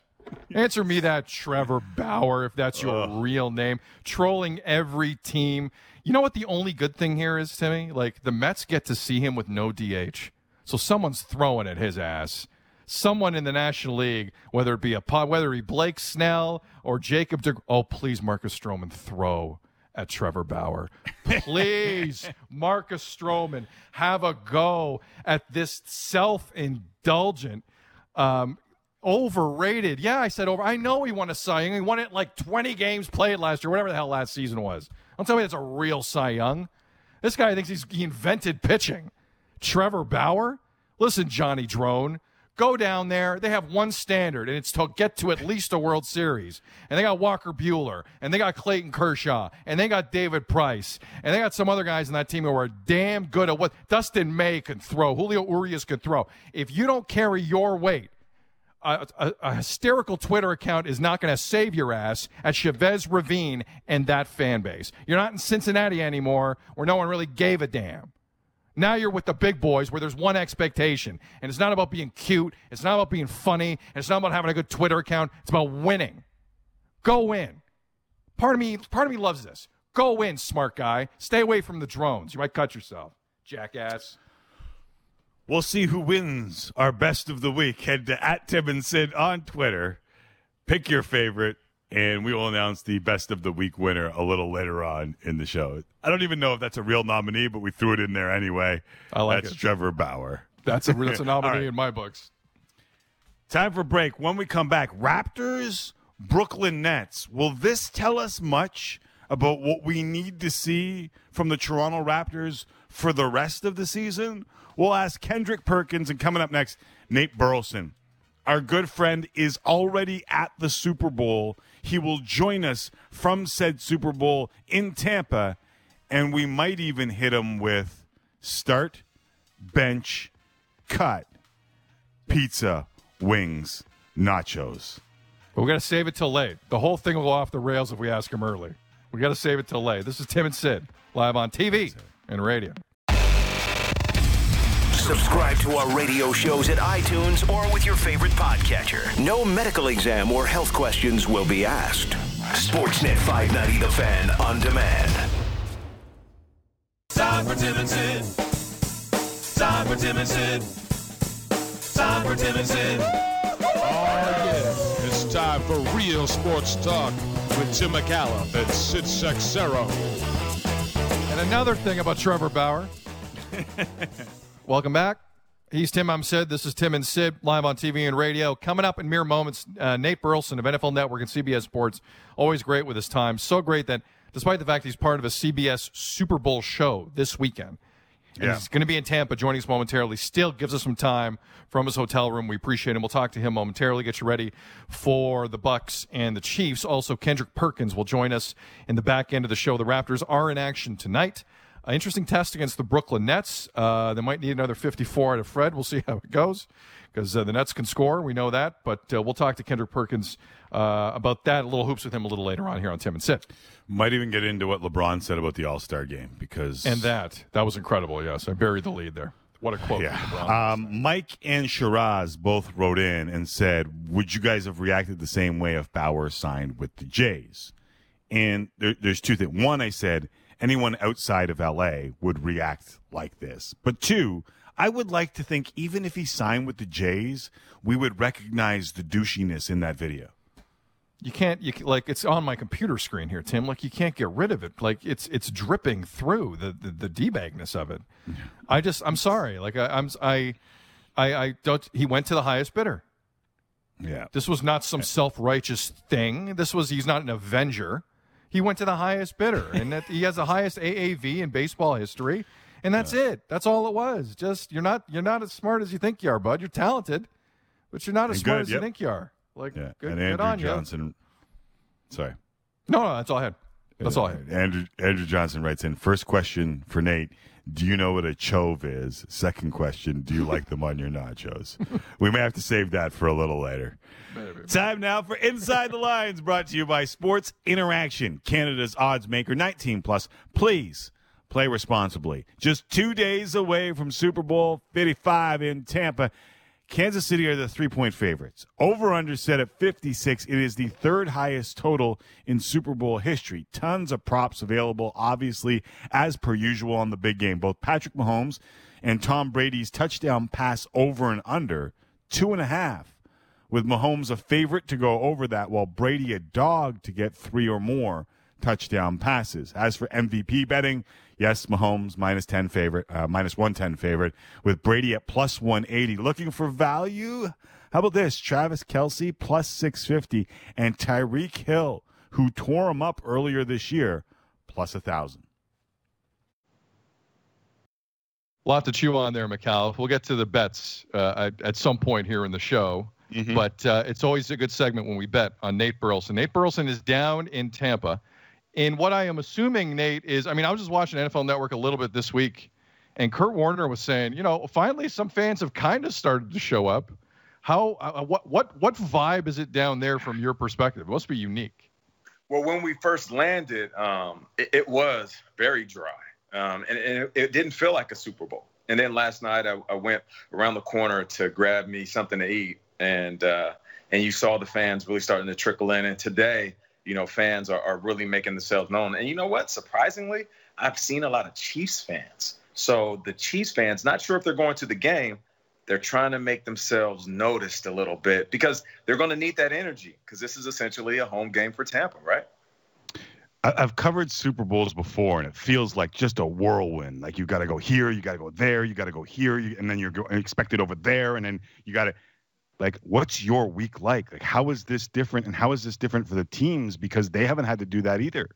Answer me that, Trevor Bauer, if that's your real name. Trolling every team. You know what the only good thing here is, Timmy? Like the Mets get to see him with no DH, so someone's throwing at his ass. Someone in the National League, whether it be a whether it be Blake Snell or Jacob. De- oh, please, Marcus Stroman, throw at Trevor Bauer. Please, (laughs) Marcus Stroman, have a go at this self-indulgent, um, overrated. Yeah, I said over. I know he won a Cy Young. He won it like 20 games played last year, whatever the hell last season was. Don't tell me that's a real Cy Young. This guy thinks he's he invented pitching. Trevor Bauer? Listen, Johnny Drone. Go down there. They have one standard, and it's to get to at least a World Series. And they got Walker Buehler, and they got Clayton Kershaw, and they got David Price, and they got some other guys in that team who are damn good at what Dustin May can throw, Julio Urias could throw. If you don't carry your weight, a, a, a hysterical Twitter account is not going to save your ass at Chavez Ravine and that fan base. You're not in Cincinnati anymore, where no one really gave a damn. Now you're with the big boys where there's one expectation. And it's not about being cute. It's not about being funny. It's not about having a good Twitter account. It's about winning. Go win. Part of me, part of me loves this. Go win, smart guy. Stay away from the drones. You might cut yourself. Jackass. We'll see who wins our best of the week. Head to at Tim and Sid on Twitter. Pick your favorite, and we will announce the best of the week winner a little later on in the show. I don't even know if that's a real nominee, but we threw it in there anyway. I like that's it. Trevor Bauer. That's a, that's a (laughs) nominee right. in my books. Time for break. When we come back, Raptors, Brooklyn Nets. Will this tell us much about what we need to see from the Toronto Raptors for the rest of the season? We'll ask Kendrick Perkins, and coming up next, Nate Burleson. Our good friend is already at the Super Bowl. He will join us from said Super Bowl in Tampa, and we might even hit him with start, bench, cut, pizza, wings, nachos. But we got to save it till late. The whole thing will go off the rails if we ask him early. We got to save it till late. This is Tim and Sid live on TV and radio. Subscribe to our radio shows at iTunes or with your favorite podcatcher. No medical exam or health questions will be asked. Sportsnet 590 The Fan on demand. Time for Tim and Sid. Time for Tim and Sid. Time for Tim and Sid. Oh, yeah. It's time for real sports talk with Tim Micallef and Sid Seixeiro. And another thing about Trevor Bauer. (laughs) Welcome back. He's Tim. I'm Sid. This is Tim and Sid live on TV and radio. Coming up in mere moments, uh, Nate Burleson of NFL Network and CBS Sports. Always great with his time. So great that despite the fact he's part of a CBS Super Bowl show this weekend, Yeah. he's going to be in Tampa joining us momentarily. Still gives us some time from his hotel room. We appreciate him. We'll talk to him momentarily. Get you ready for the Bucks and the Chiefs. Also, Kendrick Perkins will join us in the back end of the show. The Raptors are in action tonight. An interesting test against the Brooklyn Nets. Uh, they might need another 54 out of Fred. We'll (laughs) see how it goes because uh, the Nets can score. We know that. But uh, we'll talk to Kendrick Perkins uh, about that. A little hoops with him a little later on here on Tim and Sid. Might even get into what LeBron said about the All Star game because And that that was incredible. Yes, I buried the lead there. What a quote! from Um, Mike and Shiraz both wrote in and said, "Would you guys have reacted the same way if Bauer signed with the Jays?" And there, there's two things. One, I said anyone outside of LA would react like this. But two, I would like to think even if he signed with the Jays, we would recognize the douchiness in that video. You can't. You like it's on my computer screen here, Tim. Like you can't get rid of it. Like it's it's dripping through the the, the d bagness of it. I just I'm sorry. Like I, I'm I, I I don't. He went to the highest bidder. Yeah. This was not some self righteous thing. This was he's not an avenger. He went to the highest bidder, and that he has the highest AAV in baseball history, and that's it. That's all it was. Just you're not you're not as smart as you think you are, bud. You're talented, but you're not as And smart good, as you think you are. Like Yeah. good, and good Andrew on you. Johnson. Sorry. No, no, that's all I had. That's all I had. Andrew Andrew Johnson writes in first question for Nate. Do you know what a chove is? Second question, do you like them on your nachos? we may have to save that for a little later. Time now for Inside the Lines, brought to you by Sports Interaction, Canada's odds maker, 19 plus. Please play responsibly. Just two days away from Super Bowl 55 in Tampa. Kansas City are the three point favorites. Over under set at 56. It is the third highest total in Super Bowl history. Tons of props available, obviously, as per usual on the big game. Both Patrick Mahomes and Tom Brady's touchdown pass over and under two and a half, with Mahomes a favorite to go over that, while Brady a dog to get three or more touchdown passes. As for MVP betting, yes, Mahomes minus 10 favorite, uh, minus 110 favorite, with Brady at plus 180. Looking for value? How about this? Travis Kelce plus 650 and Tyreek Hill, who tore him up earlier this year, plus a 1,000. A lot to chew on there, McCall. We'll get to the bets uh, at, some point here in the show. But uh, it's always a good segment when we bet on Nate Burleson. Nate Burleson is down in Tampa. And what I am assuming, Nate, is I mean, I was just watching NFL Network a little bit this week, and Kurt Warner was saying, you know, finally some fans have kind of started to show up. How, uh, what, what, what vibe is it down there from your perspective? It must be unique. Well, when we first landed, um, it, it was very dry, um, and, and it, it didn't feel like a Super Bowl. And then last night, I, I went around the corner to grab me something to eat, and uh, and you saw the fans really starting to trickle in. And today, you know, fans are, are really making themselves known. And you know what? Surprisingly, I've seen a lot of Chiefs fans. So the Chiefs fans, not sure if they're going to the game, they're trying to make themselves noticed a little bit because they're going to need that energy because this is essentially a home game for Tampa, right? I've covered Super Bowls before, and it feels like just a whirlwind. Like you got to go here, you got to go there, you got to go here, and then you're expected over there, and then you got to. Like, what's your week like? Like, how is this different, and how is this different for the teams because they haven't had to do that either?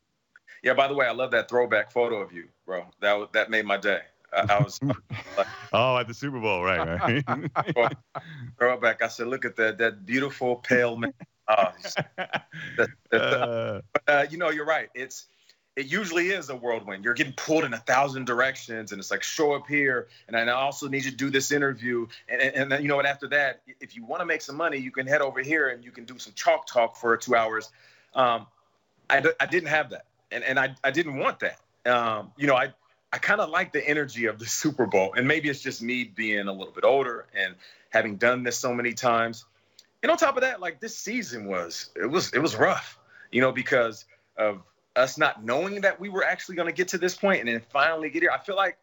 Yeah. By the way, I love that throwback photo of you, bro. That that made my day. I, I was (laughs) like, oh, at the Super Bowl, right? Right. (laughs) throwback. I said, look at that that beautiful pale man. Oh, (laughs) that, that, uh, but, uh, you know, you're right. It's it usually is a whirlwind. You're getting pulled in a thousand directions, and it's like show up here, and I also need you to do this interview, and, and, and then you know what? After that, if you want to make some money, you can head over here and you can do some chalk talk for two hours. Um, I, I didn't have that, and and I I didn't want that. Um, you know, I I kind of like the energy of the Super Bowl, and maybe it's just me being a little bit older and having done this so many times. And on top of that, like this season was it was it was rough, you know, because of us not knowing that we were actually going to get to this point and then finally get here. I feel like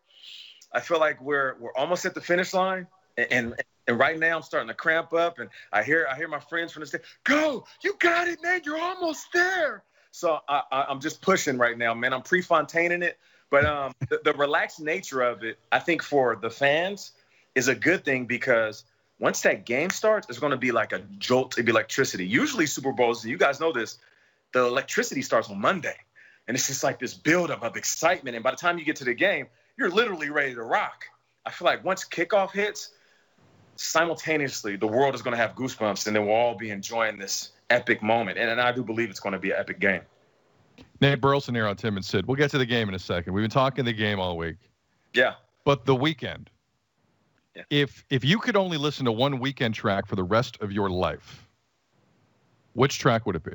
I feel like we're we're almost at the finish line, and, and and, right now I'm starting to cramp up, and I hear I hear my friends from the state, "Go, you got it, man! You're almost there." So I, I, am just pushing right now, man. I'm pre-Fontaining it, but um, (laughs) the, the relaxed nature of it, I think for the fans, is a good thing because once that game starts, it's going to be like a jolt of electricity. Usually Super Bowls, you guys know this, the electricity starts on Monday. And it's just like this buildup of excitement. And by the time you get to the game, you're literally ready to rock. I feel like once kickoff hits, simultaneously the world is going to have goosebumps and then we'll all be enjoying this epic moment. And, and I do believe it's going to be an epic game. Nate Burleson here on Tim and Sid. We'll get to the game in a second. We've been talking the game all week. Yeah. But the Weeknd. Yeah. If if you could only listen to one Weeknd track for the rest of your life, which track would it be?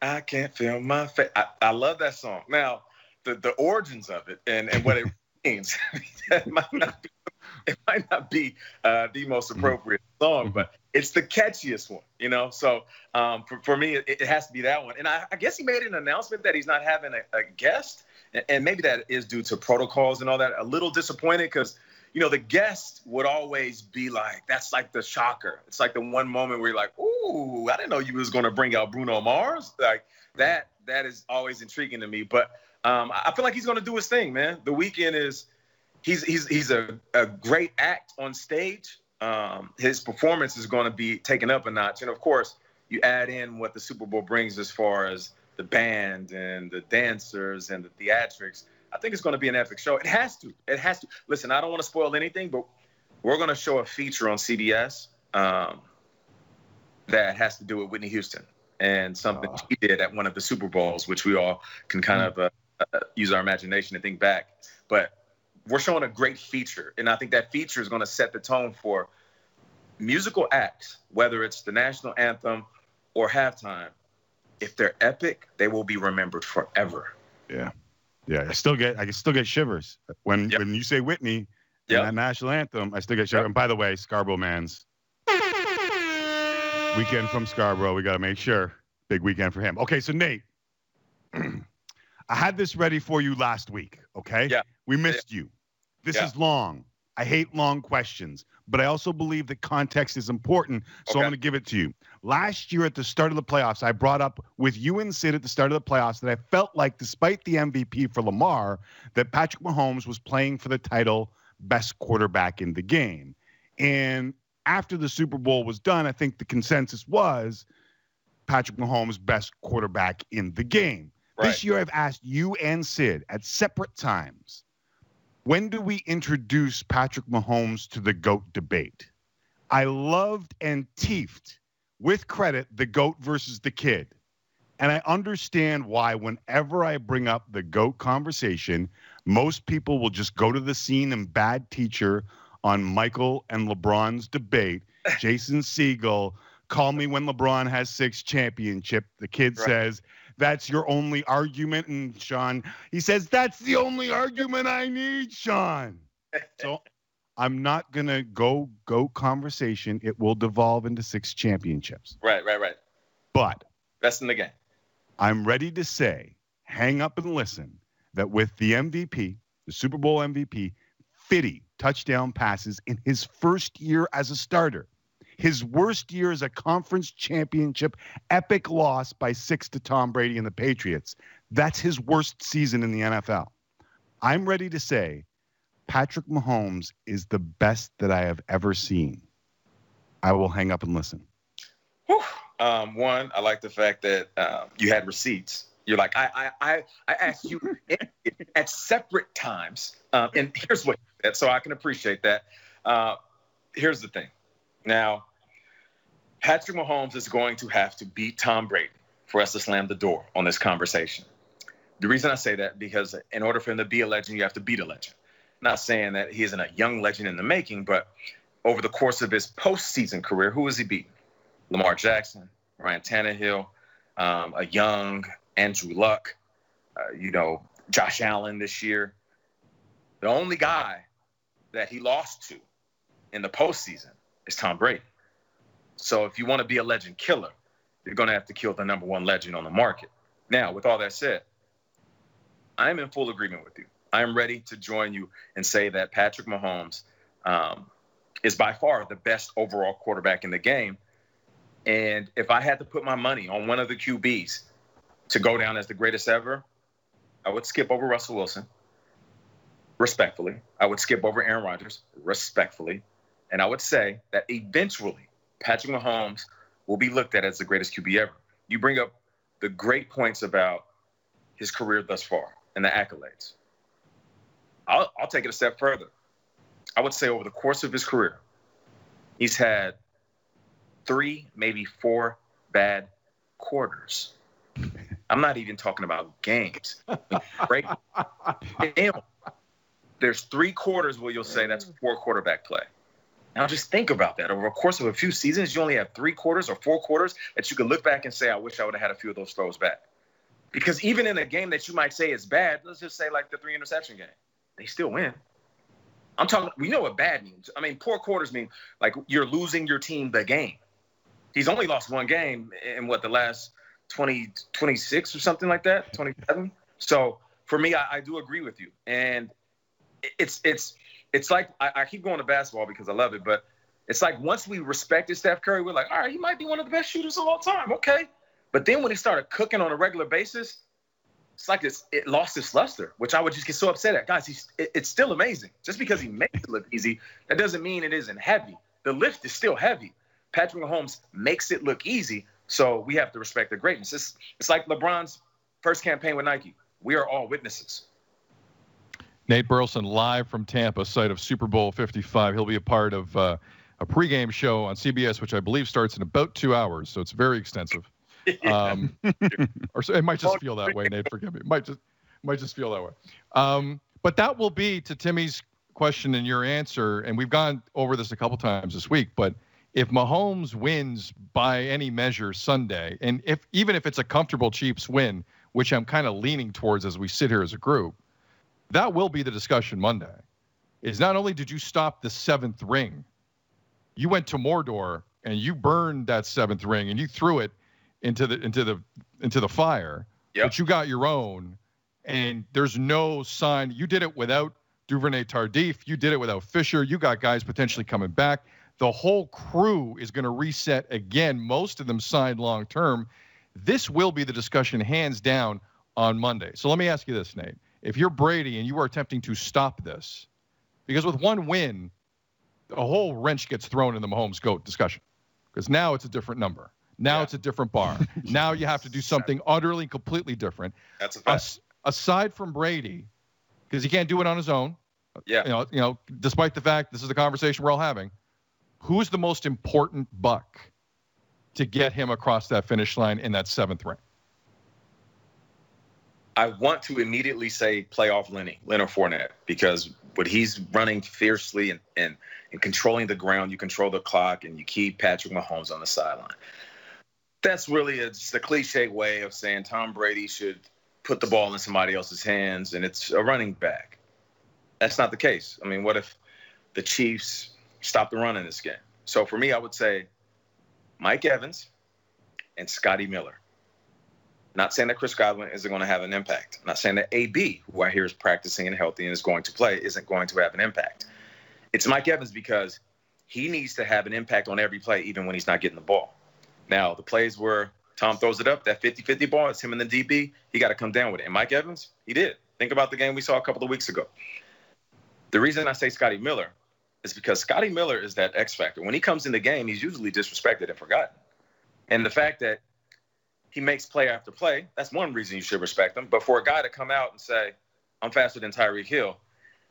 I can't feel my face. I, I love that song. Now, the, the origins of it and, and what it (laughs) means, it might not be, it might not be uh, the most mm-hmm. appropriate song, but it's the catchiest one, you know? So um, for, for me, it, it, has to be that one. And I, I, guess he made an announcement that he's not having a, a guest. And, and maybe that is due to protocols and all that. A little disappointed because – you know, the guest would always be like, that's like the shocker. It's like the one moment where you're like, ooh, I didn't know you was to bring out Bruno Mars. Like that, that is always intriguing to me. But um, I feel like he's to do his thing, man. The Weeknd is, he's he's he's a, a great act on stage. Um, his performance is to be taken up a notch, and of course, you add in what the Super Bowl brings as far as the band and the dancers and the theatrics. I think it's going to be an epic show. It has to. It has to. Listen, I don't want to spoil anything, but we're going to show a feature on CBS um, that has to do with Whitney Houston and something she did at one of the Super Bowls, which we all can kind of uh, uh, use our imagination to think back. But we're showing a great feature, and I think that feature is going to set the tone for musical acts, whether it's the national anthem or halftime. If they're epic, they will be remembered forever. Yeah. Yeah, I still get I can still get shivers when yep. when you say Whitney yep. that national anthem. I still get shivers. Yep. And by the way, Scarborough man's Weeknd from Scarborough. We got to make sure big weekend for him. Okay, so Nate, (clears throat) I had this ready for you last week. Okay, yeah, we missed yeah. you. This yeah. is long. I hate long questions, but I also believe that context is important. So okay. I'm going to give it to you. Last year at the start of the playoffs, I brought up with you and Sid at the start of the playoffs that I felt like, despite the MVP for Lamar, that Patrick Mahomes was playing for the title best quarterback in the game. And after the Super Bowl was done, I think the consensus was Patrick Mahomes best quarterback in the game. Right. This year, I've asked you and Sid at separate times when do we introduce Patrick Mahomes to the GOAT debate? I loved and teefed with credit the GOAT versus the kid. And I understand why, whenever I bring up the GOAT conversation, most people will just go to the scene in Bad Teacher on Michael and LeBron's debate. (laughs) Jason Segel, call me when LeBron has six championship. The kid right. says, that's your only argument. And Sean, he says, that's the only argument I need, Sean. (laughs) So I'm not going to go go conversation. It will devolve into six championships. Right, right, right. But best in the game. I'm ready to say, hang up and listen, that with the MVP, the Super Bowl MVP, 50 touchdown passes in his first year as a starter his worst year is a conference championship epic loss by six to Tom Brady and the Patriots. That's his worst season in the NFL. I'm ready to say Patrick Mahomes is the best that I have ever seen. I will hang up and listen. Um, one, I like the fact that uh, you had receipts. You're like, I, I, I, I asked you (laughs) at separate times, um, and here's what. So I can appreciate that. Uh, here's the thing. Now, Patrick Mahomes is going to have to beat Tom Brady for us to slam the door on this conversation. The reason I say that because in order for him to be a legend, you have to beat a legend. Not saying that he isn't a young legend in the making, but over the course of his postseason career, who has he beaten? Lamar Jackson, Ryan Tannehill, um, a young Andrew Luck, uh, you know, Josh Allen this year. The only guy that he lost to in the postseason is Tom Brady. So if you want to be a legend killer, you're going to have to kill the number one legend on the market. Now, with all that said, I am in full agreement with you. I am ready to join you and say that Patrick Mahomes um, is by far the best overall quarterback in the game. And if I had to put my money on one of the QBs to go down as the greatest ever, I would skip over Russell Wilson, respectfully. I would skip over Aaron Rodgers, respectfully. And I would say that eventually Patrick Mahomes will be looked at as the greatest QB ever. You bring up the great points about his career thus far and the accolades. I'll, I'll take it a step further. I would say over the course of his career, he's had three, maybe four bad quarters. I'm not even talking about games. Great. (laughs) There's three quarters where you'll say that's poor quarterback play. Now just think about that. Over the course of a few seasons, you only have three quarters or four quarters that you can look back and say, I wish I would have had a few of those throws back. Because even in a game that you might say is bad, let's just say like the three interception game, they still win. I'm talking, we know what bad means. I mean, poor quarters mean like you're losing your team the game. He's only lost one game in what the last 20, 26 or something like that, 27. So for me, I, I do agree with you. And it's, it's, it's like I, I, keep going to basketball because I love it, but it's like once we respected Steph Curry, we're like, all right, he might be one of the best shooters of all time. Okay. But then when he started cooking on a regular basis, it's like it's, it lost its luster, which I would just get so upset at. Guys, he's, it, it's still amazing. Just because he makes it look easy, that doesn't mean it isn't heavy. The lift is still heavy. Patrick Mahomes makes it look easy, so we have to respect the greatness. It's, it's like LeBron's first campaign with Nike. We are all witnesses. Nate Burleson live from Tampa, site of Super Bowl 55. He'll be a part of uh, a pregame show on CBS, which I believe starts in about two hours, so it's very extensive. (laughs) Um, or so, it might just feel that way, Nate. (laughs) Forgive me. It might just might just feel that way. Um, but that will be to Timmy's question and your answer, and we've gone over this a couple times this week. But if Mahomes wins by any measure Sunday, and if even if it's a comfortable Chiefs win, which I'm kind of leaning towards as we sit here as a group, that will be the discussion Monday. Is not only did you stop the seventh ring, you went to Mordor and you burned that seventh ring and you threw it into the into the into the fire. Yep. But you got your own, and there's no sign. You did it without Duvernay Tardif. You did it without Fisher. You got guys potentially coming back. The whole crew is going to reset again. Most of them signed long term. This will be the discussion, hands down, on Monday. So let me ask you this, Nate if you're Brady and you are attempting to stop this, because with one win, a whole wrench gets thrown in the Mahomes GOAT discussion. Because now it's a different number. Now yeah. it's a different bar. (laughs) now you have to do something utterly, completely different. That's a fact. As, aside from Brady, because he can't do it on his own. Yeah. You know, you know, despite the fact this is the conversation we're all having, who's the most important buck to get him across that finish line in that seventh ring? I want to immediately say playoff Lenny, Leonard Fournette, because what he's running fiercely and, and, and controlling the ground, you control the clock, and you keep Patrick Mahomes on the sideline. That's really a, just a cliche way of saying Tom Brady should put the ball in somebody else's hands, and it's a running back. That's not the case. I mean, what if the Chiefs stop the run in this game? So for me, I would say Mike Evans and Scotty Miller. Not saying that Chris Godwin isn't going to have an impact. not saying that AB, who I hear is practicing and healthy and is going to play, isn't going to have an impact. It's Mike Evans because he needs to have an impact on every play, even when he's not getting the ball. Now, the plays where Tom throws it up, that 50 50 ball, it's him and the DB, he got to come down with it. And Mike Evans, he did. Think about the game we saw a couple of weeks ago. The reason I say Scotty Miller is because Scotty Miller is that X factor. When he comes in the game, he's usually disrespected and forgotten. And the fact that he makes play after play. That's one reason you should respect him. But for a guy to come out and say, I'm faster than Tyreek Hill,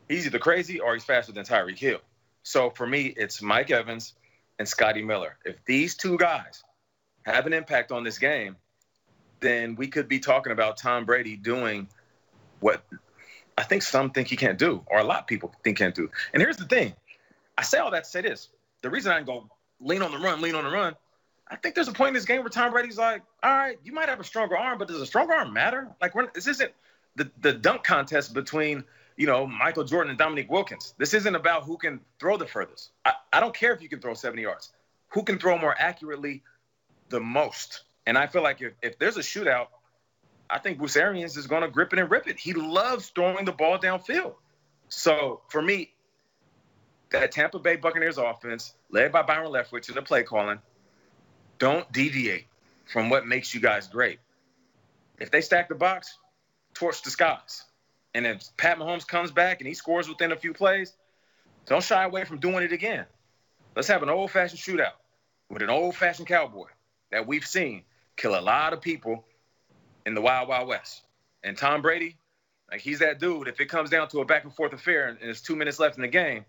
he's either crazy or he's faster than Tyreek Hill. So for me, it's Mike Evans and Scotty Miller. If these two guys have an impact on this game, then we could be talking about Tom Brady doing what I think some think he can't do, or a lot of people think can't do. And here's the thing I say all that to say this. The reason I go lean on the run, lean on the run, I think there's a point in this game where Tom Brady's like, all right, you might have a stronger arm, but does a stronger arm matter? Like, we're, this isn't the, the dunk contest between, you know, Michael Jordan and Dominique Wilkins. This isn't about who can throw the furthest. I, I don't care if you can throw 70 yards. Who can throw more accurately the most? And I feel like if, if there's a shootout, I think Bruce Arians is going to grip it and rip it. He loves throwing the ball downfield. So for me, that Tampa Bay Buccaneers offense, led by Byron Leftwich in the play calling, don't deviate from what makes you guys great. If they stack the box, torch the skies. And if Pat Mahomes comes back and he scores within a few plays, don't shy away from doing it again. Let's have an old fashioned shootout with an old fashioned cowboy that we've seen kill a lot of people in the Wild Wild West. And Tom Brady, like he's that dude. If it comes down to a back and forth affair and there's two minutes left in the game,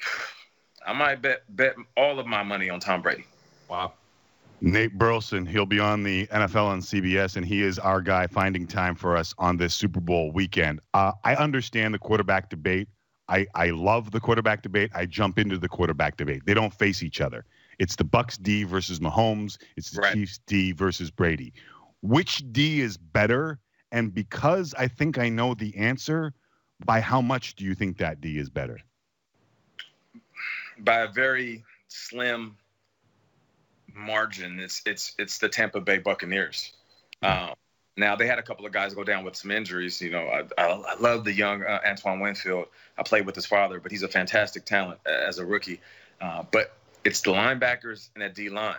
(sighs) I might bet bet all of my money on Tom Brady. Wow. Nate Burleson, he'll be on the NFL on CBS, and he is our guy finding time for us on this Super Bowl weekend. Uh, I understand the quarterback debate. I, I love the quarterback debate. I jump into the quarterback debate. They don't face each other. It's the Bucks D versus Mahomes. It's the right. Chiefs D versus Brady. Which D is better? And because I think I know the answer, by how much do you think that D is better? By a very slim margin. It's it's it's the Tampa Bay Buccaneers. Um, now they had a couple of guys go down with some injuries. You know, I, I, I love the young uh, Antoine Winfield. I played with his father, but he's a fantastic talent as a rookie. Uh, but it's the linebackers and that D line.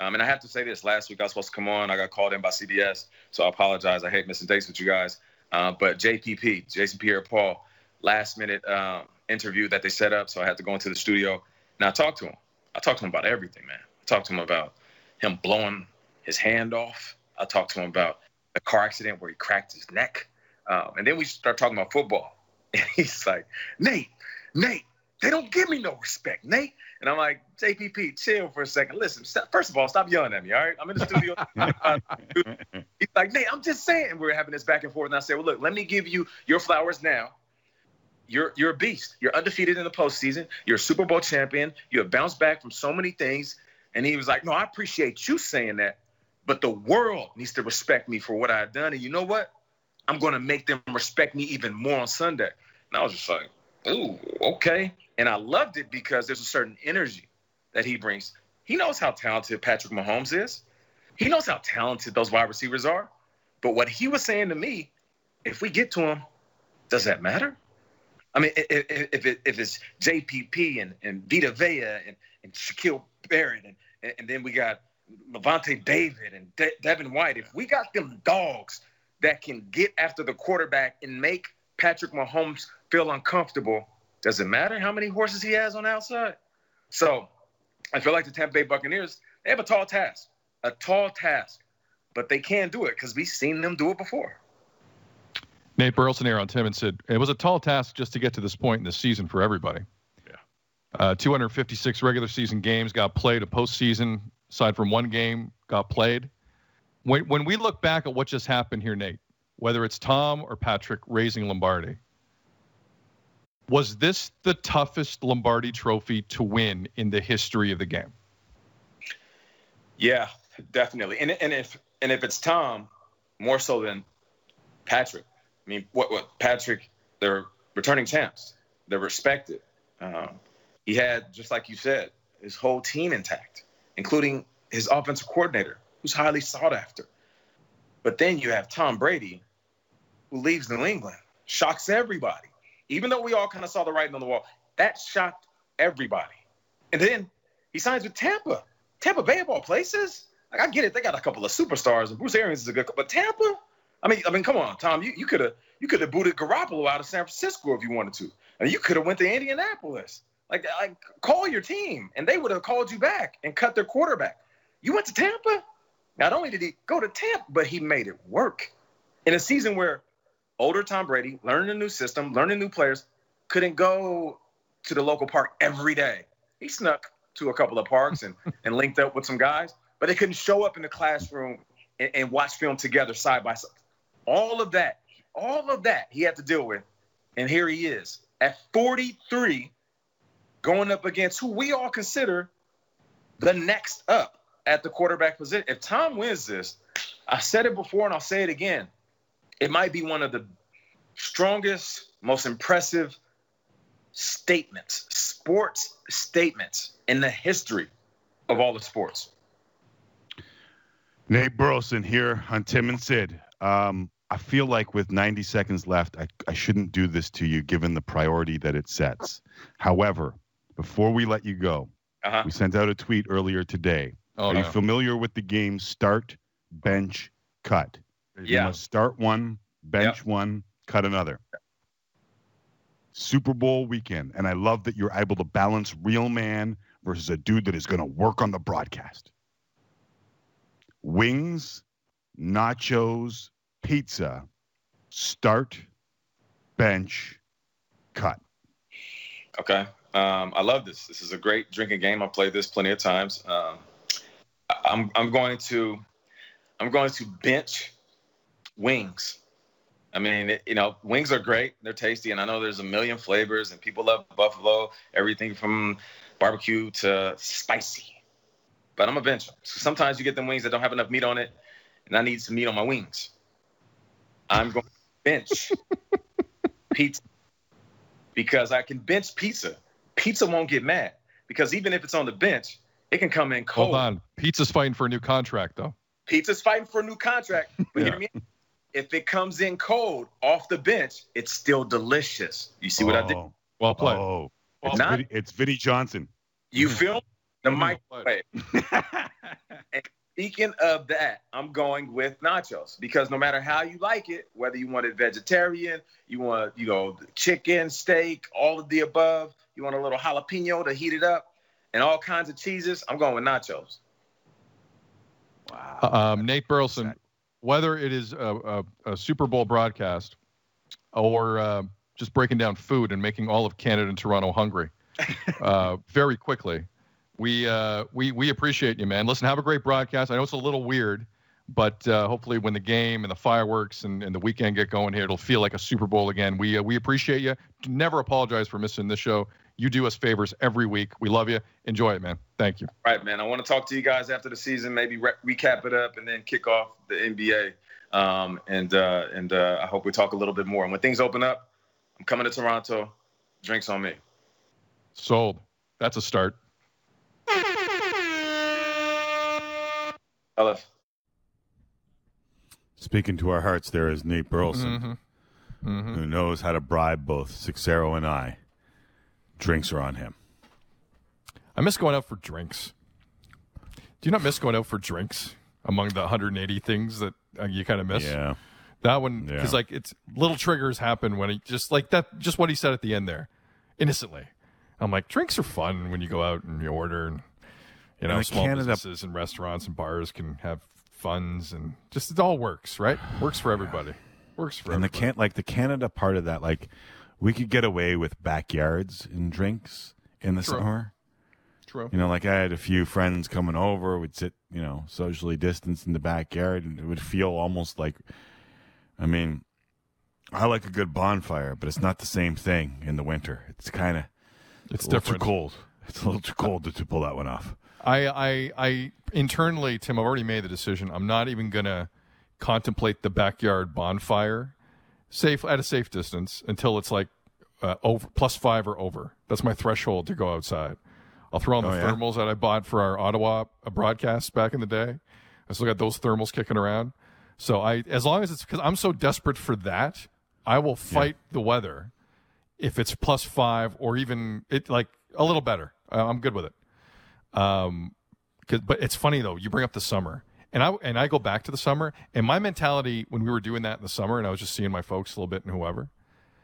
Um, and I have to say this: last week I was supposed to come on, I got called in by CBS, so I apologize. I hate missing dates with you guys. Uh, but JPP, Jason Pierre-Paul, last minute um, interview that they set up, so I had to go into the studio and I talked to him. I talked to him about everything, man. I talked to him about him blowing his hand off. I talked to him about a car accident where he cracked his neck. Um, and then we start talking about football. (laughs) And he's like, Nate, Nate, they don't give me no respect, Nate. And I'm like, JPP, chill for a second. Listen, stop, first of all, stop yelling at me, all right? I'm in the studio. (laughs) (laughs) he's like, Nate, I'm just saying. We're having this back and forth. And I said, well, look, let me give you your flowers now. You're, you're a beast. You're undefeated in the postseason. You're a Super Bowl champion. You have bounced back from so many things. And he was like, No, I appreciate you saying that, but the world needs to respect me for what I've done. And you know what? I'm going to make them respect me even more on Sunday. And I was just like, Ooh, okay. And I loved it because there's a certain energy that he brings. He knows how talented Patrick Mahomes is. He knows how talented those wide receivers are. But what he was saying to me, if we get to him, does that matter? I mean, if, it, if it's JPP and, and Vita Vea and, and Shaquille Barrett and and, then we got Lavonte David and De- Devin White. If we got them dogs that can get after the quarterback and make Patrick Mahomes feel uncomfortable, does it matter how many horses he has on the outside? So I feel like the Tampa Bay Buccaneers, they have a tall task, a tall task, but they can do it because we've seen them do it before. Nate Burleson here on Tim and Sid. It was a tall task just to get to this point in the season for everybody. Uh, 256 regular season games got played. A postseason, aside from one game, got played. When, when we look back at what just happened here, Nate, whether it's Tom or Patrick raising Lombardi, was this the toughest Lombardi trophy to win in the history of the game? Yeah, definitely. And, and if and if it's Tom, more so than Patrick. I mean, what what Patrick? They're returning champs. They're respected. Um, he had, just like you said, his whole team intact, including his offensive coordinator, who's highly sought after. But then you have Tom Brady, who leaves New England, shocks everybody. Even though we all kind of saw the writing on the wall, that shocked everybody. And then he signs with Tampa. Tampa Bay of all places. Like I get it, they got a couple of superstars, and Bruce Arians is a good, but Tampa. I mean, I mean, come on, Tom. You could have you could have booted Garoppolo out of San Francisco if you wanted to, and you could have went to Indianapolis. Like, uh, like call your team, and they would have called you back and cut their quarterback. You went to Tampa. Not only did he go to Tampa, but he made it work. In a season where older Tom Brady, learning a new system, learning new players, couldn't go to the local park every day. He snuck to a couple of parks and, (laughs) and linked up with some guys, but they couldn't show up in the classroom and, and watch film together side by side. All of that, all of that he had to deal with. And here he is at 43 going up against who we all consider the next up at the quarterback position. If Tom wins this, I said it before and I'll say it again. It might be one of the strongest, most impressive statements, sports statements in the history of all the sports. Nate Burleson here on Tim and Sid. Um, I feel like with 90 seconds left, I, I shouldn't do this to you given the priority that it sets. However, before we let you go, uh-huh. we sent out a tweet earlier today. Oh, Are no. you familiar with the game start, bench, cut? You Yeah. must start one, bench one, cut another. Super Bowl weekend. And I love that you're able to balance real man versus a dude that is going to work on the broadcast. Wings, nachos, pizza, start, bench, cut. Okay. Um, I love this. This is a great drinking game. I've played this plenty of times. Um, I'm I'm going to I'm going to bench wings. I mean, it- you know, wings are great. They're tasty, and I know there's a million flavors, and people love buffalo. Everything from barbecue to spicy. But I'm a bench. So sometimes you get them wings that don't have enough meat on it, and I need some meat on my wings. I'm going to bench (laughs) pizza because I can bench pizza. Pizza won't get mad because even if it's on the bench, it can come in cold. Hold on. Pizza's fighting for a new contract, though. Pizza's fighting for a new contract, but Yeah. hear me. If it comes in cold off the bench, it's still delicious. You see what I did? Oh, Well played. Oh, it's, Not- Vinny, it's Vinnie Johnson. You feel the microwave. (laughs) and speaking of that, I'm going with nachos because no matter how you like it, whether you want it vegetarian, you want you know chicken, steak, all of the above, you want a little jalapeno to heat it up, and all kinds of cheeses, I'm going with nachos. Wow. Um, Nate Burleson, whether it is a, a, a Super Bowl broadcast or uh, just breaking down food and making all of Canada and Toronto hungry (laughs) uh, very quickly, we, uh, we, we appreciate you, man. Listen, have a great broadcast. I know it's a little weird, but uh, hopefully when the game and the fireworks and, and the weekend get going here, it'll feel like a Super Bowl again. We, uh, we appreciate you. Never apologize for missing this show. You do us favors every week. We love you. Enjoy it, man. Thank you. All right, man. I want to talk to you guys after the season, maybe re- recap it up, and then kick off the NBA. Um, and uh, and uh, I hope we talk a little bit more. And when things open up, I'm coming to Toronto. Drinks on me. Sold. That's a start. Ellis. Speaking to our hearts, there is Nate Burleson, Mhm. Mhm. who knows how to bribe both Seixeiro and I. Drinks are on him. I miss going out for drinks. Do you not miss going out for drinks among the 180 things that uh, you kind of miss? Yeah. That one, Yeah. because like it's little triggers happen when he just like that, just what he said at the end there, innocently. I'm like, drinks are fun when you go out and you order, and you know, And small Canada- businesses and restaurants and bars can have funds, and just it all works, right? Works for everybody. Works for and the everybody. can like the Canada part of that, like we could get away with backyards and drinks in the True. summer. True. You know, like I had a few friends coming over. We'd sit, you know, socially distanced in the backyard, and it would feel almost like. I mean, I like a good bonfire, but it's not the same thing in the winter. It's kind of It's a little different. too cold. It's a little too cold to, to pull that one off. I, I, I internally, Tim, I've already made the decision. I'm not even gonna contemplate the backyard bonfire, safe at a safe distance until it's like uh, over plus five or over. That's my threshold to go outside. I'll throw on the Oh, yeah? thermals that I bought for our Ottawa uh, broadcast back in the day. I still got those thermals kicking around. So I, as long as it's because I'm so desperate for that, I will fight the weather if it's plus five or even it like a little better. I'm good with it. Um, 'cause- but it's funny though. You bring up the summer, and I and I go back to the summer, and my mentality when we were doing that in the summer, and I was just seeing my folks a little bit and whoever,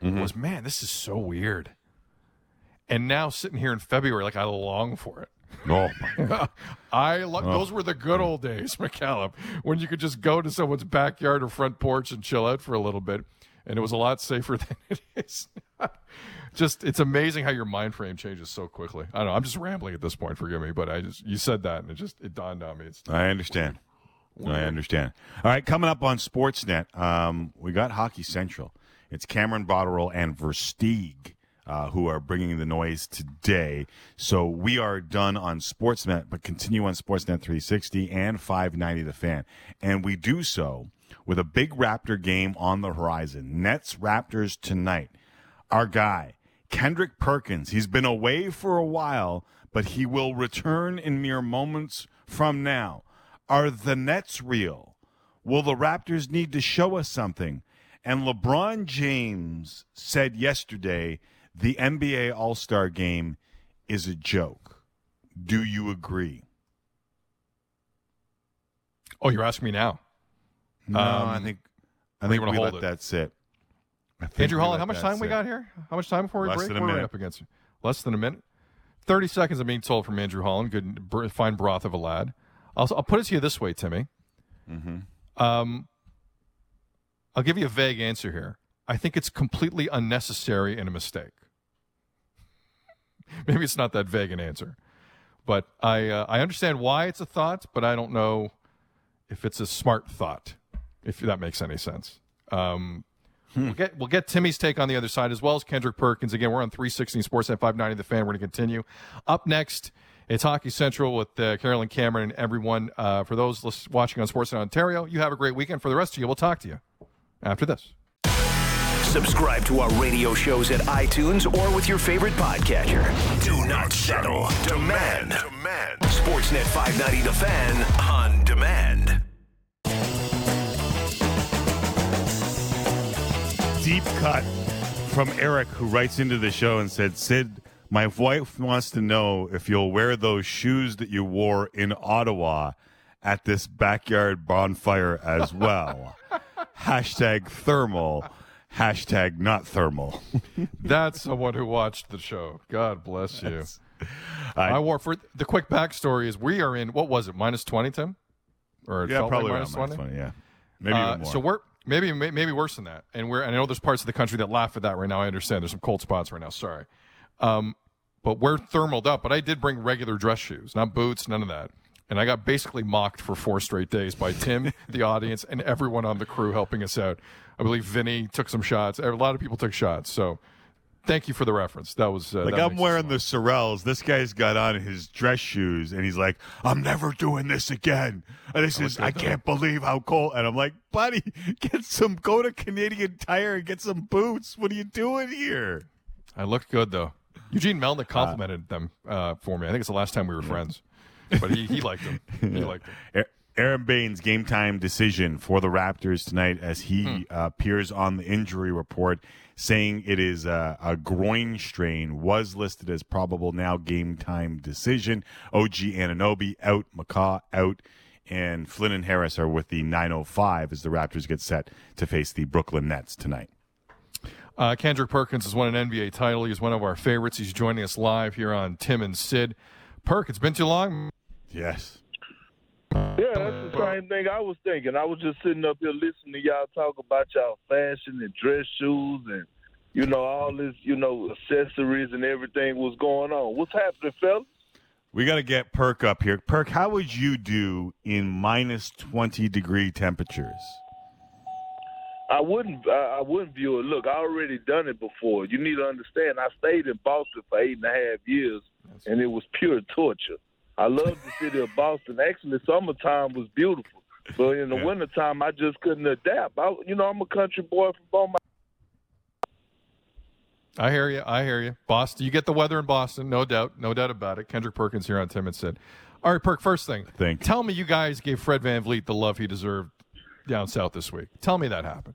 Mm-hmm. was man, this is so weird. And now sitting here in February, like I long for it. Oh, (laughs) I lo- Oh. those were the good old days, (laughs) Micallef, when you could just go to someone's backyard or front porch and chill out for a little bit, and it was a lot safer (laughs) than it is. just it's amazing how your mind frame changes so quickly. I don't know. I'm just rambling at this point. Forgive me, but I just you said that and it just it dawned on me. It's I understand. I understand. All right, coming up on Sportsnet, um, we got Hockey Central. It's Cameron Botterill and Versteeg uh, who are bringing the noise today. So we are done on Sportsnet, but continue on Sportsnet 360 and 590 The Fan. And we do so with a big Raptor game on the horizon. Nets Raptors tonight. Our guy, Kendrick Perkins, he's been away for a while, but he will return in mere moments from now. Are the Nets real? Will the Raptors need to show us something? And LeBron James said yesterday the NBA All Star game is a joke. Do you agree? Oh, you're asking me now? No, Um, I think I think we let it? that sit. Andrew Holland, how much time we got here? How much time before we Less break? than a What are we minute. up against? Less than a minute. Thirty seconds. I'm being told from Andrew Holland. Good, br- fine broth of a lad. I'll, I'll put it to you this way, Timmy. Mm-hmm. Um, I'll give you a vague answer here. I think it's completely unnecessary and a mistake. (laughs) Maybe it's not that vague an answer, but I uh, I understand why it's a thought, but I don't know if it's a smart thought. If that makes any sense. Um, We'll get we'll get Timmy's take on the other side as well as Kendrick Perkins. Again, we're on 360 Sports at 590 The Fan. We're going to continue. Up next, it's Hockey Central with uh, Carolyn Cameron and everyone. Uh, for those lis- watching on Sportsnet Ontario, you have a great weekend. For the rest of you, we'll talk to you after this. Subscribe to our radio shows at iTunes or with your favorite podcatcher. Do not settle. Demand. Demand. Sportsnet 590 The Fan on demand. Deep cut from Eric, who writes into the show and said, Sid, my wife wants to know if you'll wear those shoes that you wore in Ottawa at this backyard bonfire as well. (laughs) hashtag thermal, hashtag not thermal. (laughs) That's someone who watched the show. God bless you. I- I, wore for the quick backstory is we are in what was it minus 20 Tim or yeah, probably like around minus minus 20? 20, yeah. Maybe Uh. So we're maybe maybe worse than that, and we're and I know there's parts of the country that laugh at that right now. I understand there's some cold spots right now. Sorry, um, but we're thermaled up. But I did bring regular dress shoes, not boots, none of that. And I got basically mocked for four straight days by Tim, (laughs) the audience, and everyone on the crew helping us out. I believe Vinny took some shots. A lot of people took shots. So thank you for the reference. That was uh, like that I'm wearing the Sorels. This guy's got on his dress shoes, and he's like, "I'm never doing this again. And This I is I can't believe how cold." And I'm like, "Buddy, (laughs) get some. Go to Canadian Tire and get some boots. What are you doing here?" I look good though. Eugene Uh, Melnyk complimented them uh, for me. I think it's the last time we were friends, but he, he liked them. (laughs) He liked them. Aron Baynes' game time decision for the Raptors tonight as he Hmm. uh, appears on the injury report, saying it is a, a groin strain, was listed as probable now game time decision. OG Anunoby out, McCaw out, and Flynn and Harris are with the 905 as the Raptors get set to face the Brooklyn Nets tonight. Uh, Kendrick Perkins has won an NBA title. He's one of our favorites. He's joining us live here on Tim and Sid. Perk, it's been too long. Yes. Yeah, that's the same thing I was thinking. I was just sitting up here listening to y'all talk about y'all fashion and dress shoes and you know all this, you know, accessories and everything was going on. What's happening, fellas? We got to get Perk up here. Perk, how would you do in minus 20 degree temperatures? I wouldn't. I I wouldn't view it. Look, I already done it before. You need to understand. I stayed in Boston for eight and a half years, and it was pure torture. I love the city of Boston. Actually, summertime was beautiful, but in the wintertime, I just couldn't adapt. I, you know, I'm a country boy from Beaumont. I hear you. I hear you. Boston, you get the weather in Boston, no doubt, no doubt about it. Kendrick Perkins here on Tim and Sid. All right, Perk. First thing, Thank tell me you guys gave Fred VanVleet the love he deserved down south this week. Tell me that happened.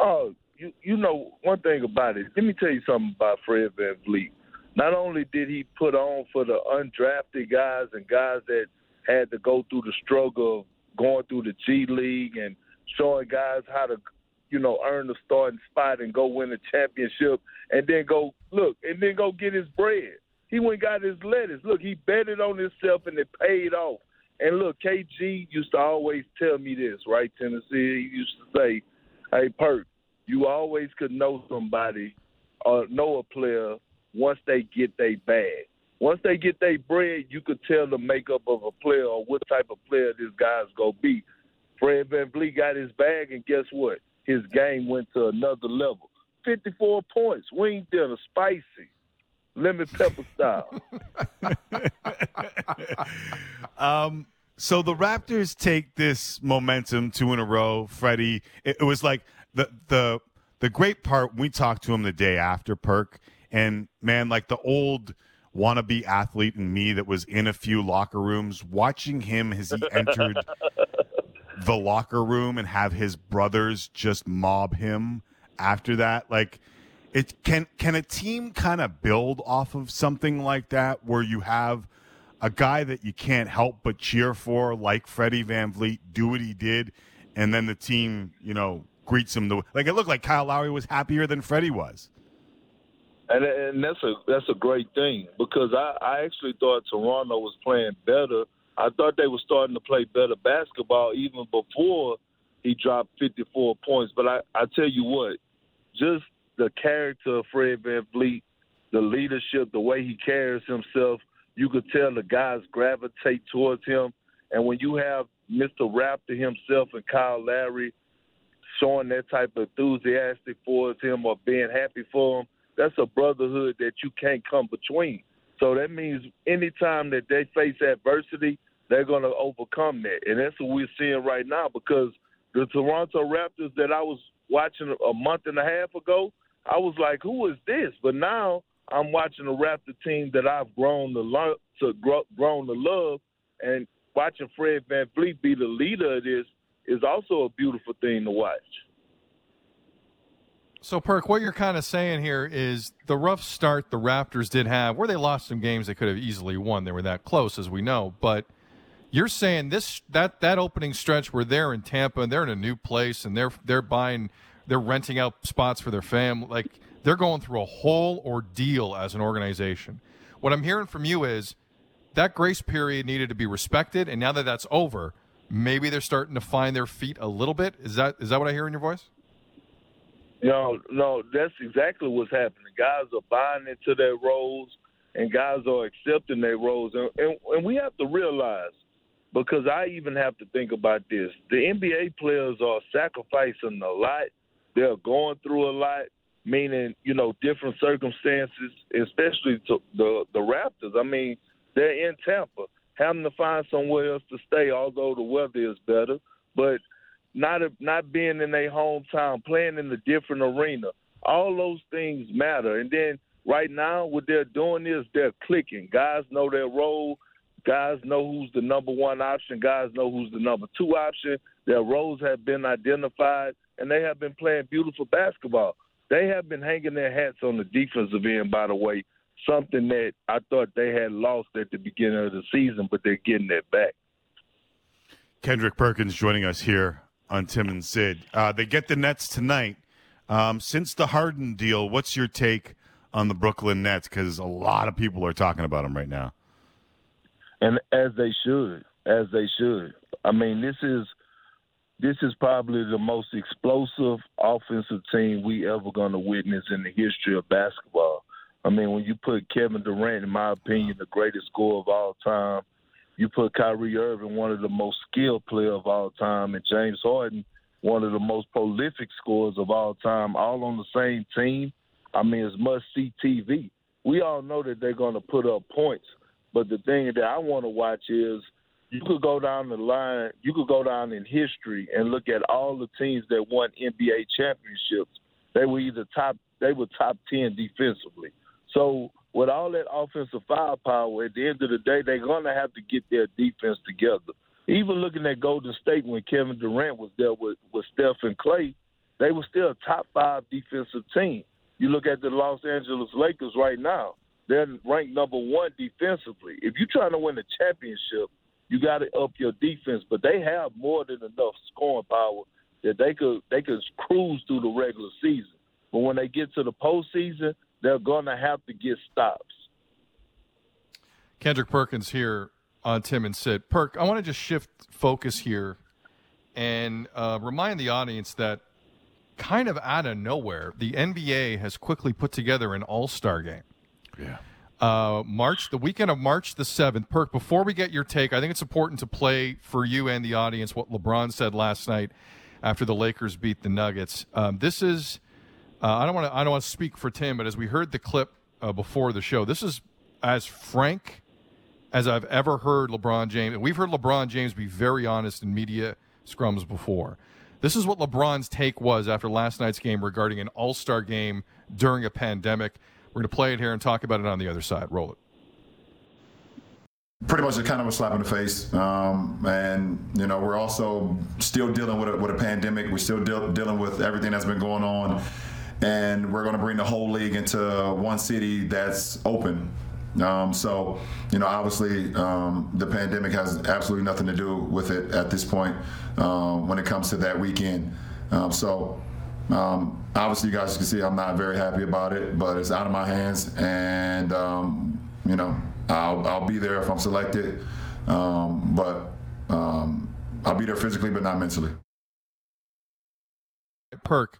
Oh, you you know one thing about it. Let me tell you something about Fred Van Vliet. Not only did he put on for the undrafted guys and guys that had to go through the struggle of going through the G League and showing guys how to, you know, earn the starting spot and go win a championship and then go look and then go get his bread. He went got his letters. Look, he betted on himself and it paid off. And look, KG used to always tell me this, right, Tennessee? He used to say, Hey, Perk, you always could know somebody or know a player once they get their bag. Once they get their bread, you could tell the makeup of a player or what type of player this guy's gonna be. Fred VanVleet got his bag, and guess what? His game went to another level. 54 points, wing dinner, spicy, lemon pepper style. (laughs) Um, so the Raptors take this momentum two in a row. Freddie, it, it was like the the the great part. We talked to him the day after Perk, and man, like the old wannabe athlete in me that was in a few locker rooms, watching him as he entered (laughs) the locker room and have his brothers just mob him after that, like. It can can a team kind of build off of something like that where you have a guy that you can't help but cheer for, like Freddie VanVleet, do what he did, and then the team, you know, greets him. The, like it looked like Kyle Lowry was happier than Freddie was. And and that's a that's a great thing because I, I actually thought Toronto was playing better. I thought they were starting to play better basketball even before he dropped 54 points. But I, I tell you what, just the character of Fred VanVleet, the leadership, the way he carries himself, you could tell the guys gravitate towards him. And when you have Mr. Raptor himself and Kyle Lowry showing that type of enthusiastic towards him or being happy for him, that's a brotherhood that you can't come between. So that means anytime that they face adversity, they're going to overcome that. And that's what we're seeing right now because the Toronto Raptors that I was watching a month and a half ago, I was like, who is this? But now I'm watching a Raptor team that I've grown to, lo- to grow, grown to love, and watching Fred VanVleet be the leader of this is also a beautiful thing to watch. So, Perk, what you're kind of saying here is the rough start the Raptors did have, where they lost some games they could have easily won. They were that close, as we know. But you're saying this that that opening stretch where they're in Tampa and they're in a new place and they're they're buying, they're renting out spots for their family, like they're going through a whole ordeal as an organization. What I'm hearing from you is that grace period needed to be respected, and now that that's over, maybe they're starting to find their feet a little bit. Is that is that what I hear in your voice? No, no, that's exactly what's happening. Guys are buying into their roles, and guys are accepting their roles, and, and, and we have to realize because I even have to think about this: the NBA players are sacrificing a lot. They're going through a lot, meaning you know different circumstances, especially the the Raptors. I mean, they're in Tampa, having to find somewhere else to stay, although the weather is better, but not a, not being in their hometown, playing in a different arena. All those things matter. And then right now, what they're doing is they're clicking. Guys know their role. Guys know who's the number one option. Guys know who's the number two option. Their roles have been identified, and they have been playing beautiful basketball. They have been hanging their hats on the defensive end, by the way, something that I thought they had lost at the beginning of the season, but they're getting it back. Kendrick Perkins joining us here on Tim and Sid. Uh, they get the Nets tonight. Um, since the Harden deal, what's your take on the Brooklyn Nets? Because a lot of people are talking about them right now. And as they should, as they should. I mean, this is this is probably the most explosive offensive team we ever going to witness in the history of basketball. I mean, when you put Kevin Durant, in my opinion, the greatest scorer of all time, you put Kyrie Irving, one of the most skilled player of all time, and James Harden, one of the most prolific scorers of all time, all on the same team. I mean, it's must see TV. We all know that they're going to put up points, but the thing that I want to watch is you could go down the line, you could go down in history and look at all the teams that won NBA championships. They were either top, they were top ten defensively. So with all that offensive firepower, at the end of the day, they're going to have to get their defense together. Even looking at Golden State when Kevin Durant was there with, with Steph and Clay, they were still a top five defensive team. You look at the Los Angeles Lakers right now, they're ranked number one defensively. If you're trying to win a championship, you got to up your defense, but they have more than enough scoring power that they could they could cruise through the regular season. But when they get to the postseason, they're going to have to get stops. Kendrick Perkins here on Tim and Sid. Perk, I want to just shift focus here and uh, remind the audience that kind of out of nowhere, the NBA has quickly put together an All Star game. Yeah. Uh, March, the weekend of March the 7th. Perk, before we get your take, I think it's important to play for you and the audience what LeBron said last night after the Lakers beat the Nuggets. Um, this is, uh, I don't want to, I don't want to speak for Tim, but as we heard the clip uh, before the show, this is as frank as I've ever heard LeBron James. And we've heard LeBron James be very honest in media scrums before. This is what LeBron's take was after last night's game regarding an All Star game during a pandemic. We're going to play it here and talk about it on the other side. Roll it. Pretty much a kind of a slap in the face. Um, and, you know, we're also still dealing with a, with a pandemic. We're still de- dealing with everything that's been going on. And we're going to bring the whole league into one city that's open. Um, so, you know, obviously, um, the pandemic has absolutely nothing to do with it at this point um, when it comes to that weekend. Um, so, um, obviously, you guys can see I'm not very happy about it, but it's out of my hands, and um, you know, I'll, I'll be there if I'm selected, but I'll be there physically, but not mentally. Perk,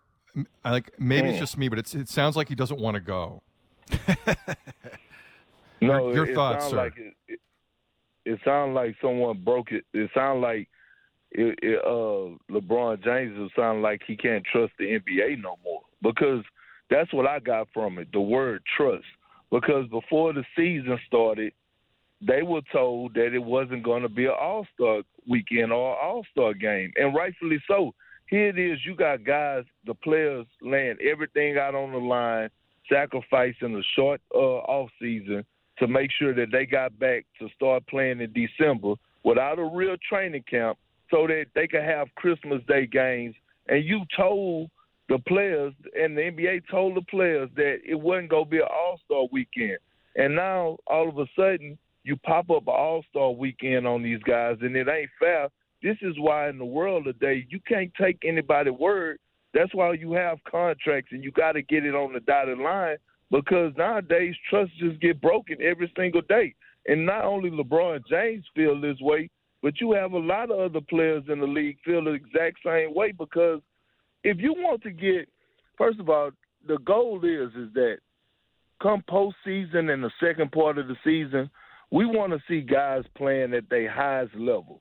I like maybe Hmm. it's just me, but it's, it sounds like he doesn't want to go. (laughs) No, Your- your it, thoughts, sir. Like it, it, it sounds like someone broke it. It sounds like it, it, uh, LeBron James is sound like he can't trust the NBA no more because that's what I got from it. The word trust. Because before the season started, they were told that it wasn't going to be an All Star weekend or All Star game, and rightfully so. Here it is. You got guys, the players laying everything out on the line, sacrificing a short uh, off season to make sure that they got back to start playing in December without a real training camp, so that they could have Christmas Day games. And you told the players, and the NBA told the players that it wasn't gonna be an All Star weekend. And now all of a sudden you pop up an All Star weekend on these guys, and it ain't fair. This is why in the world today you can't take anybody's word. That's why you have contracts, and you got to get it on the dotted line because nowadays trust just get broken every single day. And not only LeBron James feel this way, but you have a lot of other players in the league feel the exact same way because if you want to get first of all, the goal is is that come postseason and the second part of the season, we want to see guys playing at their highest level.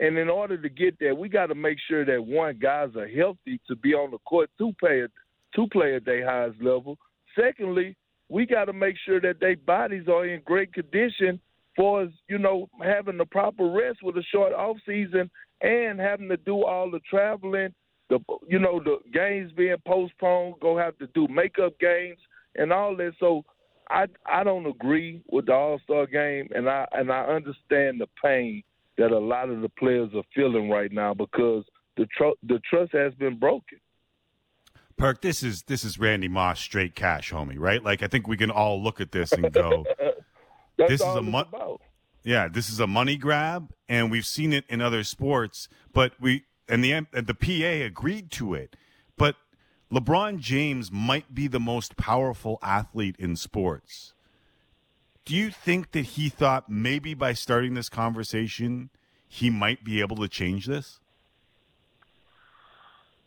And in order to get there, we got to make sure that one guys are healthy to be on the court to play at to play at their highest level. Secondly, we got to make sure that their bodies are in great condition for you know having the proper rest with a short off season and having to do all the traveling, the you know the games being postponed, go have to do makeup games and all that. So I I don't agree with the All Star game, and I and I understand the pain that a lot of the players are feeling right now because the tr- the trust has been broken. Perk, this is this is Randy Moss straight cash, homie, right? Like I think we can all look at this and go, (laughs) this is a it's mon- about. yeah, this is a money grab, and we've seen it in other sports, but we and the and the PA agreed to it, but LeBron James might be the most powerful athlete in sports. Do you think that he thought maybe by starting this conversation, he might be able to change this?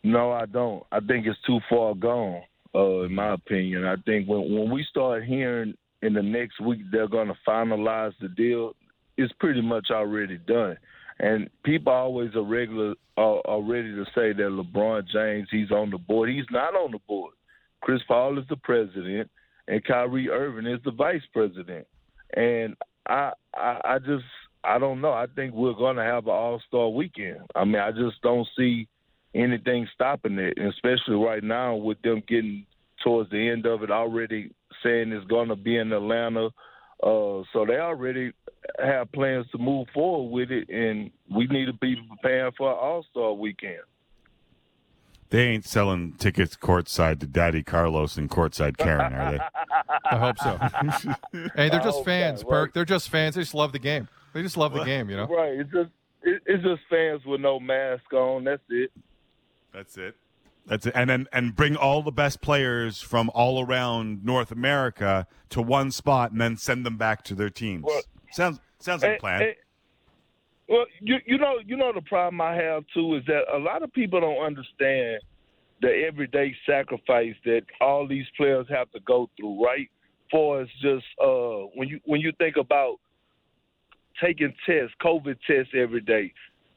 No, I don't. I think it's too far gone, uh, in my opinion. I think when when we start hearing in the next week they're going to finalize the deal, it's pretty much already done. And people always are regular are, are ready to say that LeBron James he's on the board. He's not on the board. Chris Paul is the president, and Kyrie Irving is the vice president. And I I, I just I don't know. I think we're going to have an All Star weekend. I mean, I just don't see anything stopping it, and especially right now with them getting towards the end of it already saying it's going to be in Atlanta. Uh, so they already have plans to move forward with it, and we need to be preparing for All Star weekend. They ain't selling tickets courtside to Daddy Carlos and courtside Karen, are they? (laughs) I hope so. (laughs) hey, they're just Oh, fans, God, Perk. They're just fans. They just love the game. They just love the game, you know. Right? It's just it, it's just fans with no mask on. That's it. That's it. That's it. And then and bring all the best players from all around North America to one spot and then send them back to their teams. Well, Sounds sounds like a plan. And- well, you you know you know the problem I have too is that a lot of people don't understand the everyday sacrifice that all these players have to go through, right? For us, just uh, when you when you think about taking tests, COVID tests every day,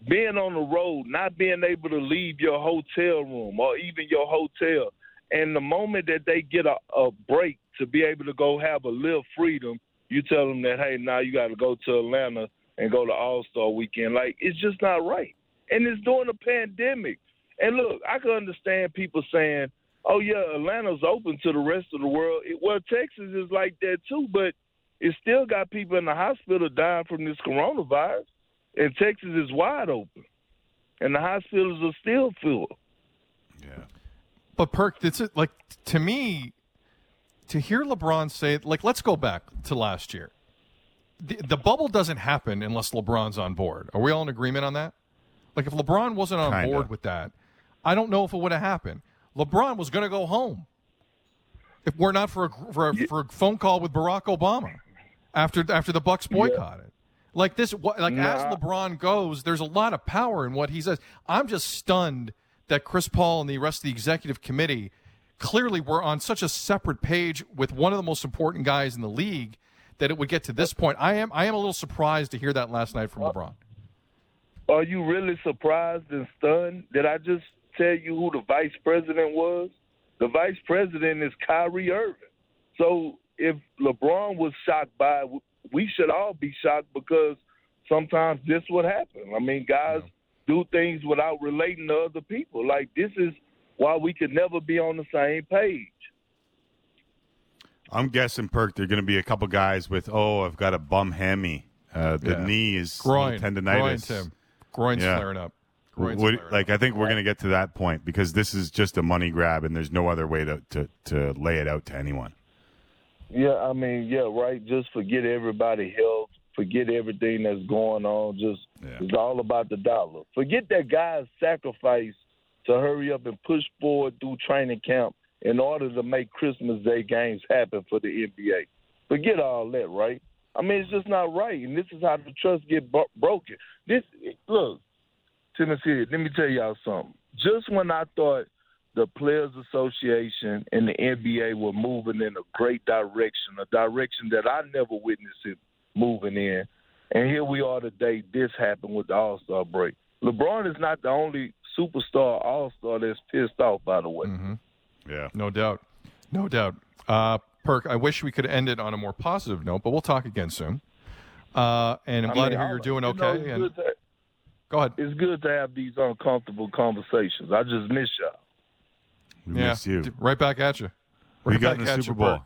being on the road, not being able to leave your hotel room or even your hotel, and the moment that they get a, a break to be able to go have a little freedom, you tell them that hey, now you got to go to Atlanta and go to All Star Weekend. Like it's just not right, and it's during a pandemic. And look, I can understand people saying, "Oh yeah, Atlanta's open to the rest of the world." It, well, Texas is like that too, but it still got people in the hospital dying from this coronavirus, and Texas is wide open, and the hospitals are still full. Yeah. But Perk, it's it like to me to hear LeBron say like let's go back to last year. The, the bubble doesn't happen unless LeBron's on board. Are we all in agreement on that? Like if LeBron wasn't on Kinda. board with that, I don't know if it would have happened. LeBron was going to go home if we're not for a, for a, for a phone call with Barack Obama after after the Bucks boycotted. Like this, what- like as LeBron goes, there's a lot of power in what he says. I'm just stunned that Chris Paul and the rest of the executive committee clearly were on such a separate page with one of the most important guys in the league that it would get to this point. I am I am a little surprised to hear that last night from uh, LeBron. Are you really surprised and stunned? Did I just tell you who the vice president was? The vice president is Kyrie Irving. So if LeBron was shocked by we should all be shocked because sometimes this would happen. I mean, guys do things without relating to other people. Like this is why we could never be on the same page. I'm guessing Perk. There are going to be a couple guys with oh, I've got a bum hammy. Uh, the Yeah. knee is Groin, tendonitis. groin, Tim. Groin's Yeah. flaring up. Groin's What- flaring like I think we're going to get to that point because this is just a money grab, and there's no other way to, to, to lay it out to anyone. Yeah, I mean, yeah, right. Just forget everybody health. Forget everything that's going on. Just it's all about the dollar. Forget that guy's sacrifice to hurry up and push forward through training camp in order to make Christmas Day games happen for the NBA. Forget all that, right? I mean, it's just not right, and this is how the trust get bro- broken. This look, Tennessee. Let me tell y'all something. Just when I thought the Players Association and the NBA were moving in a great direction, a direction that I never witnessed it moving in. And here we are today. This happened with the All Star break. LeBron is not the only superstar All Star that's pissed off. By the way, mm-hmm. Yeah, No doubt. No doubt. Uh, Perk, I wish we could end it on a more positive note, but we'll talk again soon. Uh, and I'm I glad mean, to hear I- you're doing you know, okay. it's and good to- go ahead. It's good to have these uncomfortable conversations. I just miss y'all. We yeah, miss you. d- right back at you. Who Right you got in the Super you, Bowl? Perk.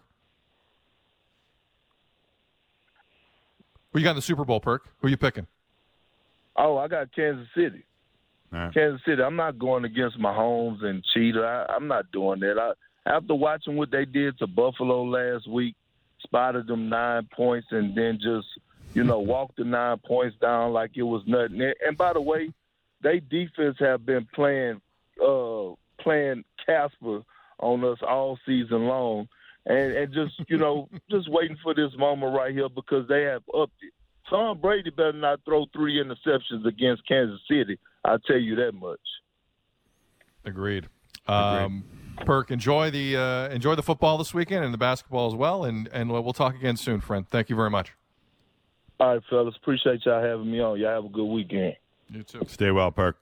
Who you got in the Super Bowl, Perk? Who you picking? Oh, I got Kansas City. Kansas City. I'm not going against Mahomes and Cheetah. I, I'm not doing that. I, after watching what they did to Buffalo last week, spotted them nine points and then just, you know, (laughs) walked the nine points down like it was nothing. And- And by the way, they defense have been playing uh playing Casper on us all season long. And and just, you know, (laughs) just waiting for this moment right here because they have upped it. Tom Brady better not throw three interceptions against Kansas City. I'll tell you that much. Agreed. Um, Perk, enjoy the uh, enjoy the football this weekend and the basketball as well, and and we'll talk again soon, friend. Thank you very much. All right, fellas. Appreciate y'all having me on. Y'all have a good weekend. You too. Stay well, Perk.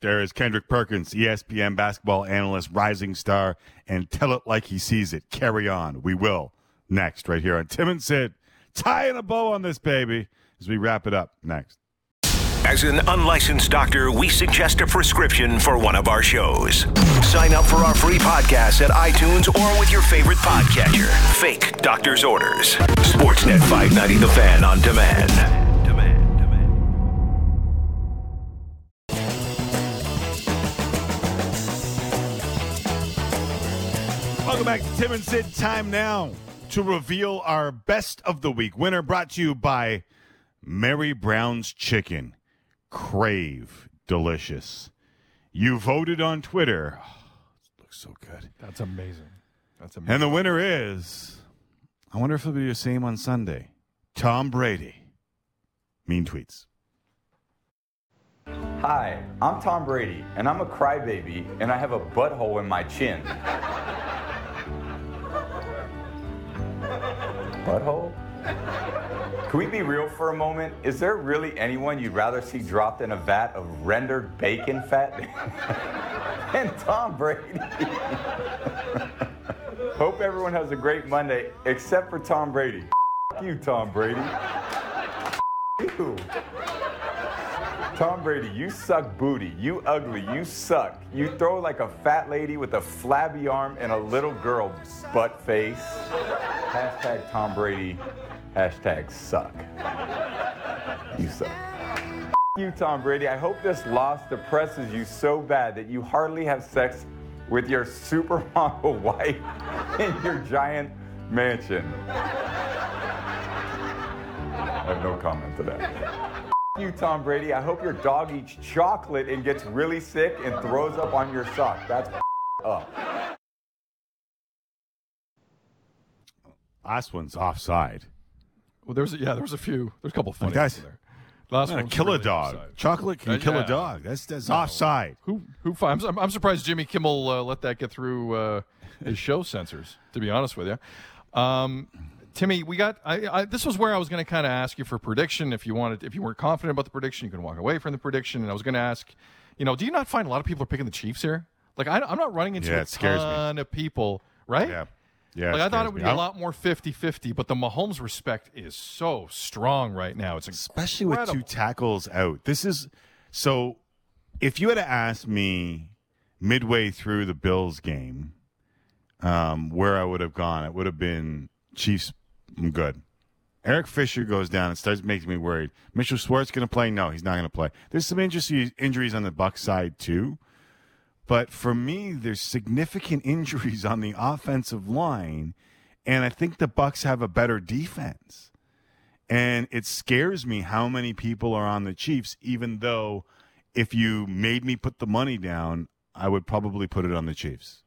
There is Kendrick Perkins, ESPN basketball analyst, rising star, and tell it like he sees it. Carry on. We will. Next, right here on Tim and Sid. Tying a bow on this baby as we wrap it up. Next. As an unlicensed doctor, we suggest a prescription for one of our shows. Sign up for our free podcast at iTunes or with your favorite podcatcher. Fake Doctor's Orders. Sportsnet 590 The Fan on demand. Welcome back to Tim and Sid. Time now to reveal our best of the week. Winner brought to you by Mary Brown's Chicken. Crave delicious. You voted on Twitter. (sighs) Oh, it looks so good. That's amazing. That's amazing. And the winner is I wonder if it'll be the same on Sunday. Tom Brady. mean tweets. Hi, I'm Tom Brady, and I'm a crybaby, and I have a butthole in my chin. (laughs) Butthole? Can we be real for a moment? Is there really anyone you'd rather see dropped in a vat of rendered bacon fat (laughs) than Tom Brady? (laughs) Hope everyone has a great Monday, except for Tom Brady. you, Tom Brady. you. Tom Brady, you suck booty. You ugly. You suck. You throw like a fat lady with a flabby arm and a little girl butt face. Hashtag Tom Brady. Hashtag suck. You suck. you, Tom Brady. I hope this loss depresses you so bad that you hardly have sex with your supermodel (laughs) wife in your giant mansion. I have no comment to that you, Tom Brady. I hope your dog eats chocolate and gets really sick and throws up on your sock. That's up. Last one's offside. Well, there's a, yeah, there was a few. There's a couple of funny That's- ones there. Last Man, one kill a dog. Chocolate can kill a dog. That's- that's offside. Who who? fi- I'm, I'm surprised Jimmy Kimmel uh, let that get through uh, his show (laughs) censors. To be honest with you, um, Timmy, we got. I, I, this was where I was going to kind of ask you for prediction. If you wanted, if you weren't confident about the prediction, you can walk away from the prediction. And I was going to ask, you know, do you not find a lot of people are picking the Chiefs here? Like I, I'm not running into Yeah, a it scares me. ton of people, right? Yeah. Yeah, like I thought it would me. be a lot more 50-50, but the Mahomes respect is so strong right now. It's especially with two tackles out. This is so. If you had to ask me midway through the Bills game, um, where I would have gone, it would have been Chiefs. I'm good. Eric Fisher goes down and starts making me worried. Mitchell Schwartz going to play? No, he's not going to play. There's some interesting injuries on the Buck side too, but for me, there's significant (laughs) injuries on the offensive line, and I think the Bucs have a better defense. And it scares me how many people are on the Chiefs, even though if you made me put the money down, I would probably put it on the Chiefs.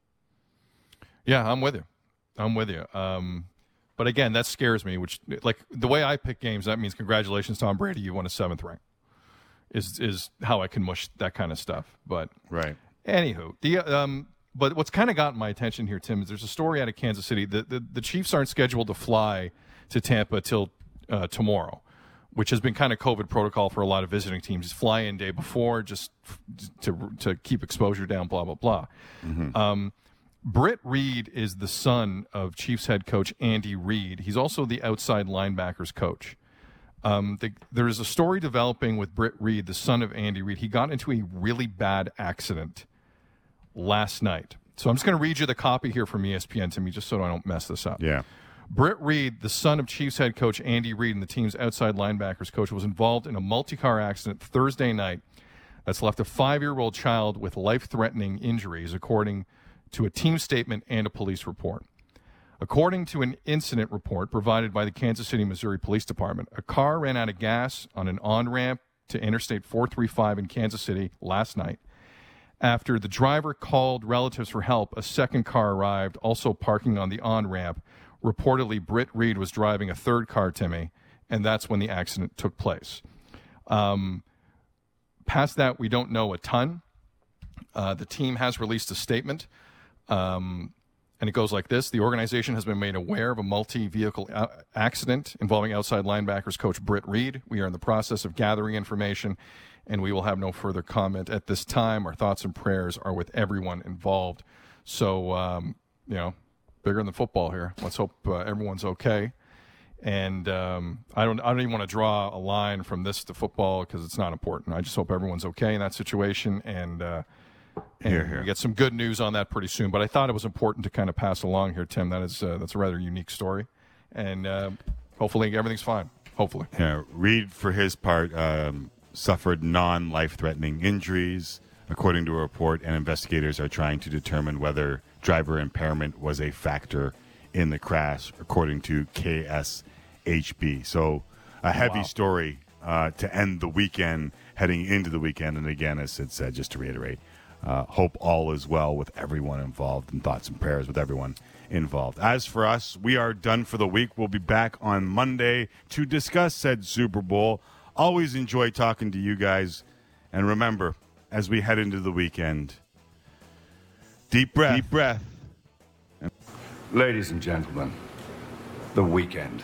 Yeah, I'm with you. I'm with you. Um, but again, that scares me. Which, like the way I pick games, that means congratulations, Tom Brady, you won a seventh ring. Is is how I can mush that kind of stuff. But right. Anywho, the um, but what's kind of gotten my attention here, Tim, is there's a story out of Kansas City. The the, the Chiefs aren't scheduled to fly to Tampa till uh, tomorrow, which has been kind of COVID protocol for a lot of visiting teams. Fly in day before, just f- to to keep exposure down. Blah blah blah. Um, Britt Reid is the son of Chiefs head coach Andy Reid. He's also the outside linebackers coach. Um, the, there is a story developing with Britt Reid, the son of Andy Reid. He got into a really bad accident last night. So I'm just going to read you the copy here from ESPN to me, just so I don't mess this up. Yeah. Britt Reid, the son of Chiefs head coach Andy Reid and the team's outside linebackers coach, was involved in a multi-car accident Thursday night that's left a five-year-old child with life-threatening injuries, according to a team statement and a police report. According to an incident report provided by the Kansas City, Missouri Police Department, a car ran out of gas on an on ramp to Interstate 435 in Kansas City last night. After the driver called relatives for help, a second car arrived, also parking on the on ramp. Reportedly, Britt Reid was driving a third car, Timmy, and that's when the accident took place. Um, past that, we don't know a ton. Uh, the team has released a statement. Um, and it goes like this The organization has been made aware of a multi vehicle a- accident involving outside linebackers coach Britt Reid. We are in the process of gathering information, and we will have no further comment at this time. Our thoughts and prayers are with everyone involved. So, um, you know, bigger than football here. Let's hope uh, everyone's okay. And um, I don't, I don't even want to draw a line from this to football because it's not important. I just hope everyone's okay in that situation. And, uh, and Here, here. we get some good news on that pretty soon. But I thought it was important to kind of pass along here, Tim. That is uh, that's a rather unique story, and uh, hopefully everything's fine. Hopefully, Yeah, Reid, for his part, um, suffered non life threatening injuries, according to a report, and investigators are trying to determine whether driver impairment was a factor in the crash, according to KSHB. So, a heavy Wow. story uh, to end the weekend, heading into the weekend. And again, as Sid said, just to reiterate, uh, hope all is well with everyone involved, and thoughts and prayers with everyone involved. As for us, we are done for the week. We'll be back on Monday to discuss said Super Bowl. Always enjoy talking to you guys. And remember, as we head into the weekend, deep breath. Deep breath. Ladies and gentlemen, the weekend.